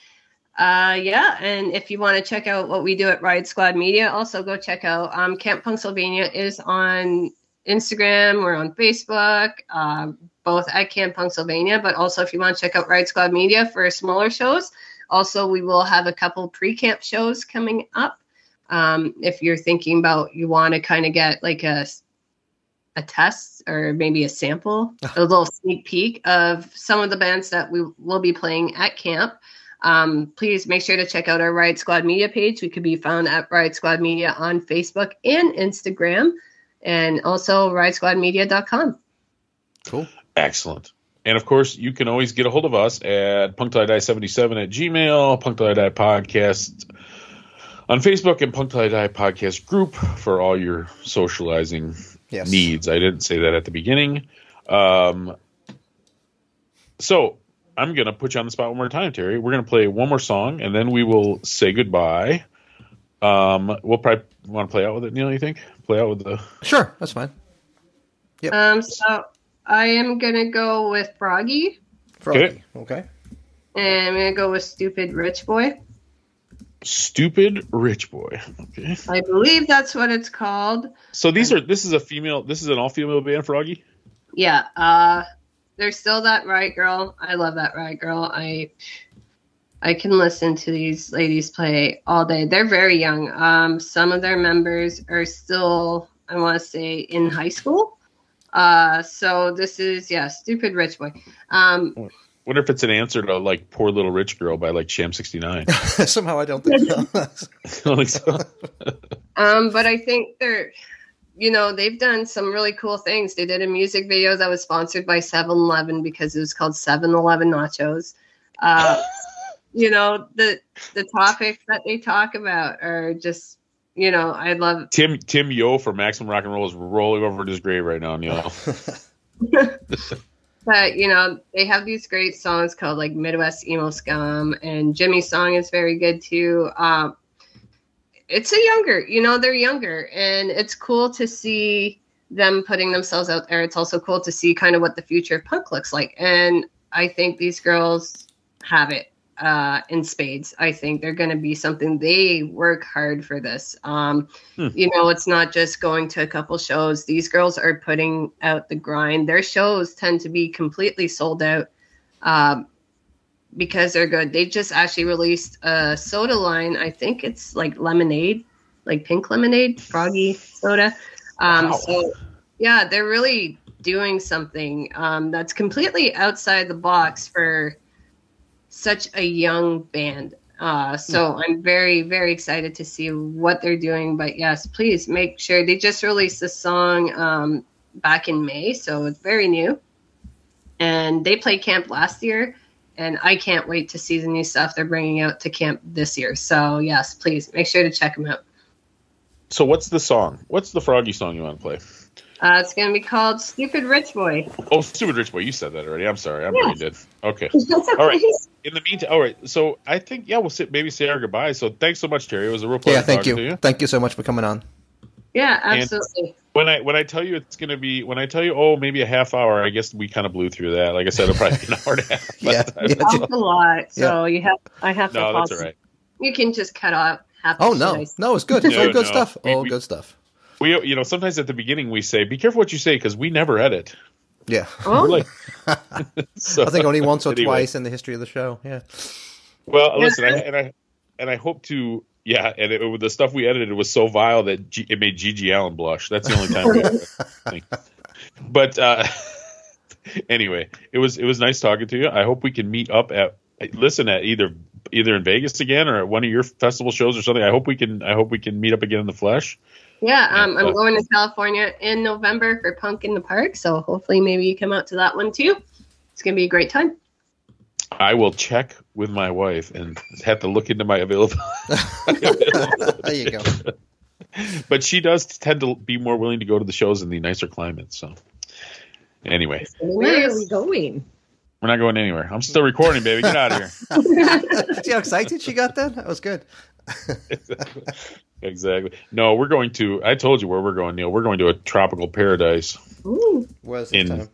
Speaker 3: Uh, yeah, and if you want to check out what we do at Riot Squad Media, also go check out um, Camp Pennsylvania is on Instagram. We're on Facebook, uh, both at Camp Pennsylvania. But also, if you want to check out Riot Squad Media for smaller shows, also we will have a couple pre-camp shows coming up. Um, if you're thinking about you want to kind of get like a a test or maybe a sample, a little sneak peek of some of the bands that we will be playing at camp. Um, please make sure to check out our Riot Squad Media page. We could be found at Riot Squad Media on Facebook and Instagram, and also riotsquadmedia.com.
Speaker 2: Cool.
Speaker 1: Excellent. And of course, you can always get a hold of us at punktillidie77 at Gmail, Punk Till I Die Podcast on Facebook, and Punk Till I Die Podcast group for all your socializing
Speaker 2: Yes.
Speaker 1: needs. I didn't say that at the beginning. Um, so I'm going to put you on the spot one more time, Terry. We're going to play one more song, and then we will say goodbye. Um, we'll probably want to play out with it, Neil. You think? Play out with the
Speaker 2: Sure, that's fine.
Speaker 3: Um, so I am gonna go with Froggy,
Speaker 2: Froggy. Okay.
Speaker 3: and I'm gonna go with Stupid Rich Boy.
Speaker 1: stupid rich boy. Okay.
Speaker 3: I believe that's what it's called.
Speaker 1: So these are this is a female. This is an all female band, Froggy.
Speaker 3: Yeah, uh there's still that Riot Girl. I love that Riot Girl. I I can listen to these ladies play all day. They're very young. Um some of their members are still I want to say in high school. Uh so this is yeah, stupid rich boy. Um
Speaker 1: Wonder if it's an answer to like "Poor Little Rich Girl" by like Sham sixty nine.
Speaker 2: Somehow I don't think so.
Speaker 1: Don't think so.
Speaker 3: Um, but I think they're, you know, they've done some really cool things. They did a music video that was sponsored by 7 Eleven because it was called 7 Eleven Nachos. Uh, you know, the the topics that they talk about are just, you know, I love
Speaker 1: Tim Tim Yo for Maximum Rock and Roll is rolling over in his grave right now, Neil.
Speaker 3: but you know, they have these great songs called like Midwest Emo Scum and Jimmy's song is very good too. Um, it's a younger, you know, they're younger and it's cool to see them putting themselves out there. It's also cool to see kind of what the future of punk looks like. And I think these girls have it uh, in spades. I think they're going to be something they work hard for this. Um,
Speaker 1: Hmm.
Speaker 3: You know, it's not just going to a couple shows. These girls are putting out the grind. Their shows tend to be completely sold out um, because they're good. They just actually released a soda line. I think it's like lemonade, like pink lemonade, froggy soda. Um,
Speaker 1: Wow.
Speaker 3: So, yeah, they're really doing something um, that's completely outside the box for such a young band. Uh, so I'm very, very excited to see what they're doing. But yes, please make sure they just released the song um, back in May, so it's very new. And they played camp last year, and I can't wait to see the new stuff they're bringing out to camp this year. So yes, please make sure to check them out.
Speaker 1: so what's the song? What's the Froggy song you want to play?
Speaker 3: Uh, it's going to be called "Stupid Rich Boy."
Speaker 1: Oh, Stupid Rich Boy. You said that already. I'm sorry. I'm
Speaker 3: Yeah.
Speaker 1: really did. Okay.
Speaker 3: That's okay.
Speaker 1: All right. In the meantime, all right. So I think yeah, we'll sit, maybe say our goodbye. So thanks so much, Terry. It was a real pleasure
Speaker 2: yeah, thank you.
Speaker 1: to you.
Speaker 2: Thank you so much for coming on.
Speaker 3: Yeah, absolutely.
Speaker 1: When I when I tell you it's going to be when I tell you oh maybe a half hour, I guess we kind of blew through that. Like I said, it'll probably be an hour and a half.
Speaker 2: Yeah,
Speaker 1: But,
Speaker 2: yeah.
Speaker 3: That's a lot. So you have, I have to.
Speaker 1: No, that's
Speaker 3: pause.
Speaker 1: all right.
Speaker 3: You can just cut off half.
Speaker 2: Oh
Speaker 3: the
Speaker 2: no,
Speaker 3: shit
Speaker 2: no, it's good. It's
Speaker 1: No,
Speaker 2: all good
Speaker 1: no.
Speaker 2: stuff.
Speaker 1: We-
Speaker 2: All
Speaker 1: we-
Speaker 2: good stuff.
Speaker 1: We you know sometimes at the beginning we say be careful what you say because we never edit.
Speaker 2: Yeah,
Speaker 3: Oh,
Speaker 1: We're so,
Speaker 2: I think only once or
Speaker 1: anyway.
Speaker 2: twice in the history of the show. Yeah,
Speaker 1: Well, listen, I, and I and I hope to yeah, and it, the stuff we edited was so vile that G, it made GG Allin blush. That's the only time. we edited, I think. But uh, anyway, it was it was nice talking to you. I hope we can meet up at listen at either either in Vegas again or at one of your festival shows or something. I hope we can I hope we can meet up again in the flesh.
Speaker 3: Yeah. Um,
Speaker 1: Yeah.
Speaker 3: I'm going to California in November for Punk in the Park, so hopefully maybe you come out to that one too. it's gonna be a great time.
Speaker 1: I will check with my wife and have to look into my availability.
Speaker 2: there you go.
Speaker 1: but she does tend to be more willing to go to the shows in the nicer climates. So, anyway,
Speaker 6: Where are we going?
Speaker 1: we're not going anywhere. I'm still recording, baby. Get out of here.
Speaker 2: See how excited she got then? That was good.
Speaker 1: exactly. No, we're going to. I told you where we're going, Neil. We're going to a tropical paradise
Speaker 6: Ooh,
Speaker 2: Where's
Speaker 1: In-
Speaker 2: time?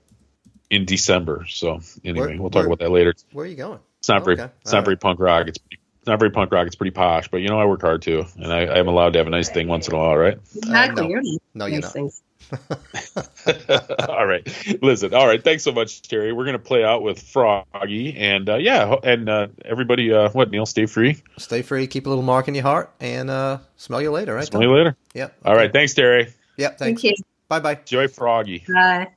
Speaker 1: in December. So, anyway,
Speaker 2: Where-
Speaker 1: we'll talk
Speaker 2: where-
Speaker 1: about that later.
Speaker 2: Where are you going?
Speaker 1: It's not very.
Speaker 2: Okay.
Speaker 1: It's not
Speaker 2: All
Speaker 1: very punk rock. It's. It's not very punk rock. It's pretty posh. But you know, I work hard too, and I, I am allowed to have a nice thing once in a while, right?
Speaker 3: Uh, exactly.
Speaker 2: no.
Speaker 3: You're
Speaker 2: No, you're
Speaker 6: nice
Speaker 2: not.
Speaker 6: things.
Speaker 1: all right, listen. All right, thanks so much, Terry. We're gonna play out with Froggy, and uh, yeah, and uh, everybody. Uh, what Neil? Stay free.
Speaker 2: Stay free, keep a little mark in your heart, and uh, smell you later, right?
Speaker 1: Smell you later.
Speaker 2: Yep.
Speaker 1: All right, thanks, Terry.
Speaker 2: Yep. Thanks.
Speaker 3: Thank you.
Speaker 2: Bye bye.
Speaker 1: Enjoy Froggy.
Speaker 3: Bye.